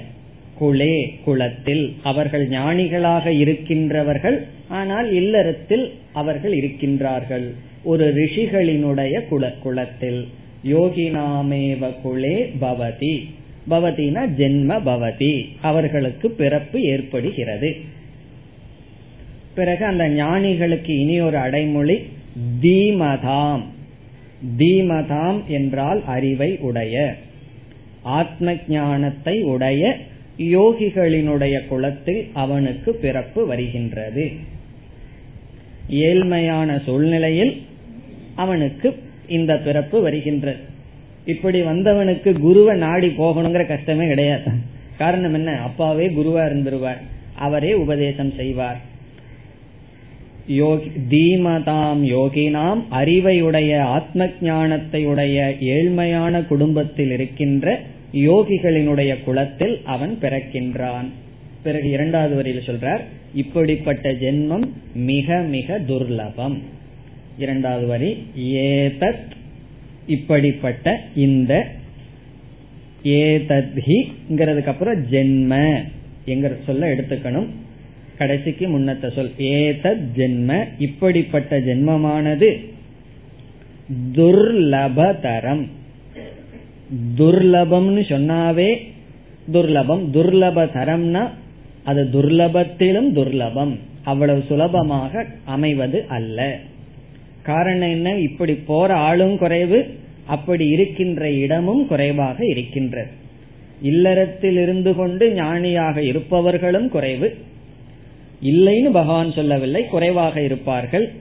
குலே குலத்தில். அவர்கள் ஞானிகளாக இருக்கின்றவர்கள் ஆனால் இல்லறத்தில் அவர்கள் இருக்கின்றார்கள். ஒரு ரிஷிகளினுடைய குல குலத்தில். யோகினாமேவ குலே பவதி. பவதினா ஜென்ம பவதி. அவர்களுக்கு பிறப்பு ஏற்படுகிறது. பிறகு அந்த ஞானிகளுக்கு இனி ஒரு அடைமொழி தீமதாம். தீமதாம் என்றால் அறிவை உடைய ஆத்ம ஞானத்தை உடைய யோகிகளினுடைய குலத்தில் அவனுக்கு பிறப்பு வருகின்றது. ஏழ்மையான சூழ்நிலையில் அவனுக்கு இந்த பிறப்பு வருகின்றது. இப்படி வந்தவனுக்கு குருவை நாடி போகணுங்கிற கஷ்டமே கிடையாது. காரணம் என்ன? அப்பாவே குருவா இருந்துருவார். அவரே உபதேசம் செய்வார். தீமதாம் யோகினாம் அறிவையுடைய ஆத்ம ஞானத்தையுடைய ஏழ்மையான குடும்பத்தில் இருக்கின்ற யோகிகளினுடைய குலத்தில் அவன் பிறக்கின்றான். பிறகு இரண்டாவது வரியில் சொல்றார் இப்படிப்பட்ட ஜென்மம் மிக மிக துர்லபம். இரண்டாவது வரி ஏதத் இப்படிப்பட்ட இந்த ஏதத்ஹிங்கிறதுக்கு அப்புறம் ஜென்ம என்கிற சொல்ல எடுத்துக்கணும். கடைசிக்கு முன்னத்த சொல். ஏதத் ஜென்ம இப்படிப்பட்ட ஜென்மமானது துர்லபதரம். துர்லபம்னு சொன்னாவே துர்லபம். துர்லபதரம்னா அது துர்லபத்திலும் துர்லபம். அவ்வளவு சுலபமாக அமைவது அல்ல. காரணம் என்ன? இப்படி போற ஆளும் குறைவு அப்படி இருக்கின்ற இடமும் குறைவாக இருக்கின்றது இல்லறத்தில் இருந்து கொண்டு ஞானியாக இருப்பவர்களும் குறைவு. இல்லைன்னு பகவான் சொல்லவில்லை குறைவாக இருப்பார்கள்.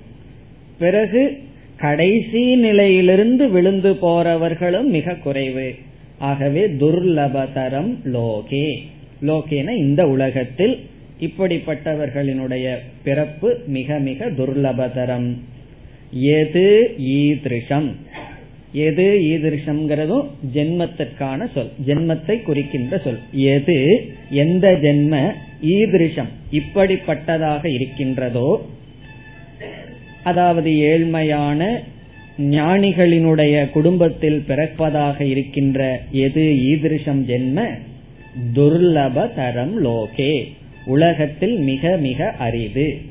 பிறகு கடைசி நிலையிலிருந்து விழுந்து போறவர்களும் மிக குறைவு. ஆகவே துர்லபதரம் லோகே. லோகேன இந்த உலகத்தில் இப்படிப்பட்டவர்களினுடைய பிறப்பு மிக மிக துர்லபதரம். எது ஈதிருஷம்? எது ஈதிருஷம்ங்கிறதும் ஜென்மத்திற்கான சொல் ஜென்மத்தை குறிக்கின்ற சொல். எது? எந்த ஜென்ம? ஈதிருஷம் இப்படிப்பட்டதாக இருக்கின்றதோ அதாவது ஏழ்மையான ஞானிகளினுடைய குடும்பத்தில் பிறப்பதாக இருக்கின்ற எது ஈதிருஷம் ஜென்ம? துர்லப தரம் லோகே. உலகத்தில் மிக மிக அரிது.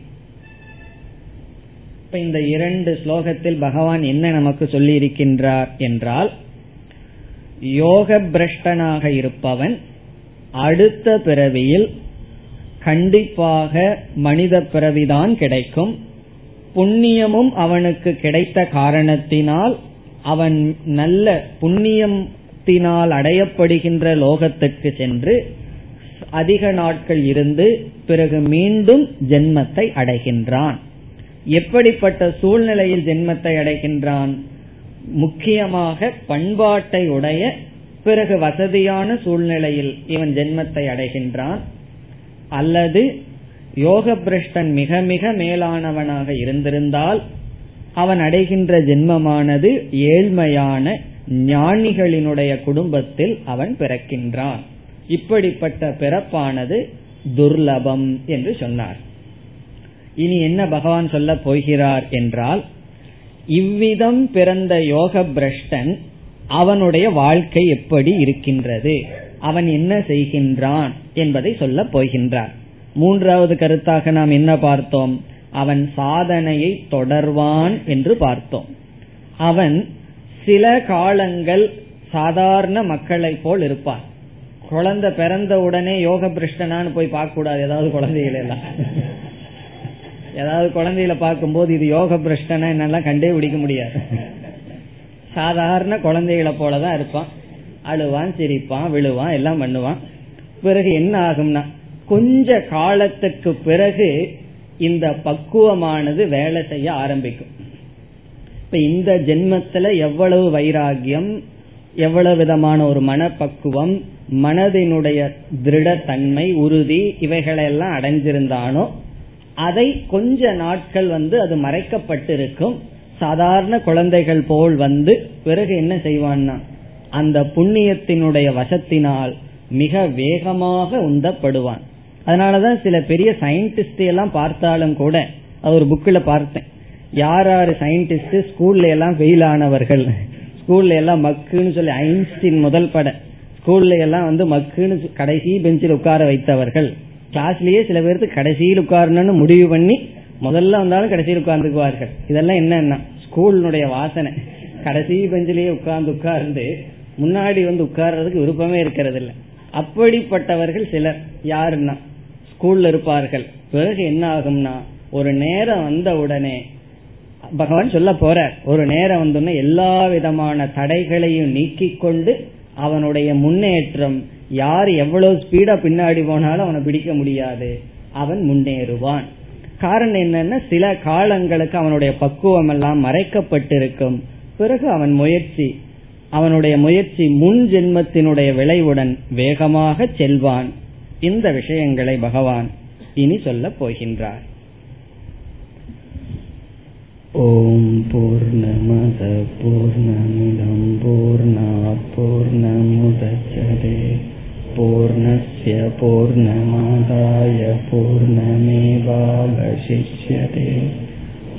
இப்ப இந்த இரண்டு ஸ்லோகத்தில் பகவான் என்ன நமக்கு சொல்லி இருக்கின்றார் என்றால் யோக பிரஷ்டனாக இருப்பவன் அடுத்த பிறவியில் கண்டிப்பாக மனித பிறவிதான் கிடைக்கும். புண்ணியமும் அவனுக்கு கிடைத்த காரணத்தினால் அவன் நல்ல புண்ணியத்தினால் அடையப்படுகின்ற லோகத்துக்கு சென்று அதிக நாட்கள் இருந்து பிறகு மீண்டும் ஜென்மத்தை அடைகின்றான். எப்படிப்பட்ட சூழ்நிலையில் ஜென்மத்தை அடைகின்றான்? முக்கியமாக பண்பாட்டை உடைய பிறகு வசதியான சூழ்நிலையில் இவன் ஜென்மத்தை அடைகின்றான். அல்லது யோக பிரஷ்டன் மிக மிக மேலானவனாக இருந்திருந்தால் அவன் அடைகின்ற ஜென்மமானது ஏழ்மையான ஞானிகளினுடைய குடும்பத்தில் அவன் பிறக்கின்றான். இப்படிப்பட்ட பிறப்பானது துர்லபம் என்று சொன்னார். இனி என்ன பகவான் சொல்ல போகிறார் என்றால் இவ்விதம் பிறந்த யோக பிரஷ்டன் அவனுடைய வாழ்க்கை எப்படி இருக்கின்றது? அவன் என்ன செய்கின்றான் என்பதை சொல்ல போகின்றார். மூன்றாவது கருத்தாக நாம் என்ன பார்த்தோம்? அவன் சாதனையை தொடர்வான் என்று பார்த்தோம். அவன் சில காலங்கள் சாதாரண மக்களை போல் இருப்பான் குழந்தை பிறந்த உடனே யோக பிரஷ்டனான்னு போய் பார்க்க கூடாது ஏதாவது குழந்தைகள் எல்லாம் ஏதாவது குழந்தைகளை பார்க்கும்போது இது யோக பிரஷ்டனா என்னெல்லாம் கண்டே பிடிக்க முடியாது. சாதாரண குழந்தைகளை போலதான் இருப்பான். அழுவான் சிரிப்பான் விழுவான் எல்லாம் பண்ணுவான். பிறகு என்ன ஆகும்னா கொஞ்ச காலத்துக்கு பிறகு இந்த பக்குவமானது வேலை செய்ய ஆரம்பிக்கும். இப்ப இந்த ஜென்மத்துல எவ்வளவு வைராகியம் எவ்வளவு விதமான ஒரு மனப்பக்குவம் மனதினுடைய திருடத்தன்மை உறுதி இவைகளெல்லாம் அடைஞ்சிருந்தானோ அதை கொஞ்ச நாட்கள் வந்து அது மறைக்கப்பட்டிருக்கும். சாதாரண குழந்தைகள் போல் வந்து பிறகு என்ன செய்வான்னா அந்த புண்ணியத்தினுடைய வசத்தினால் மிக வேகமாக உந்தப்படுவான். அதனாலதான் சில பெரிய சயின்டிஸ்ட் எல்லாம் பார்த்தாலும் கூட அது ஒரு புக்கில் பார்த்தேன். யார் யாரு சயின்டிஸ்ட் ஸ்கூல்ல எல்லாம் ஃபெயில் ஆனவர்கள் ஸ்கூல்ல எல்லாம் மக்குன்னு சொல்லி ஐன்ஸ்டின் முதல் பட ஸ்கூல்ல எல்லாம் வந்து மக்குன்னு கடைசி பெஞ்சில் உட்கார வைத்தவர்கள் கிளாஸ்லயே சில பேருக்கு கடைசியில் உட்காரணும்னு முடிவு பண்ணி முதல்ல வந்தாலும் கடைசியில் உட்கார்ந்துக்குவார்கள். இதெல்லாம் என்னன்னா ஸ்கூலினுடைய வாசனை. கடைசி பெஞ்சிலேயே உட்கார்ந்து உட்கார்ந்து முன்னாடி வந்து உட்கார்றதுக்கு விருப்பமே இருக்கிறது இல்லை அப்படிப்பட்டவர்கள் சிலர். யாருன்னா? ஸ்கூல்ல இருப்பார்கள். பிறகு என்ன ஆகும்னா ஒரு நேரம் வந்த உடனே பகவான் சொல்ல போற ஒரு நேரம் வந்தோடனே எல்லா விதமான தடைகளையும் நீக்கி கொண்டு அவனுடைய முன்னேற்றம் யார் எவ்வளவு ஸ்பீடா பின்னாடி போனாலும் அவனை பிடிக்க முடியாது. அவன் முன்னேறுவான். காரணம் என்னன்னா சில காலங்களுக்கு அவனுடைய பக்குவம் எல்லாம் மறைக்கப்பட்டிருக்கும். பிறகு அவன் முயற்சி அவனுடைய முயற்சி முன் ஜென்மத்தினுடைய விளைவுடன் வேகமாக செல்வான். இந்த விஷயங்களை பகவான் இனி சொல்லப் போகின்றார். ஓம் பூர்ணமத பூர்ணமிதம் பூர்ணாத் பூர்ணமுதச்சதே.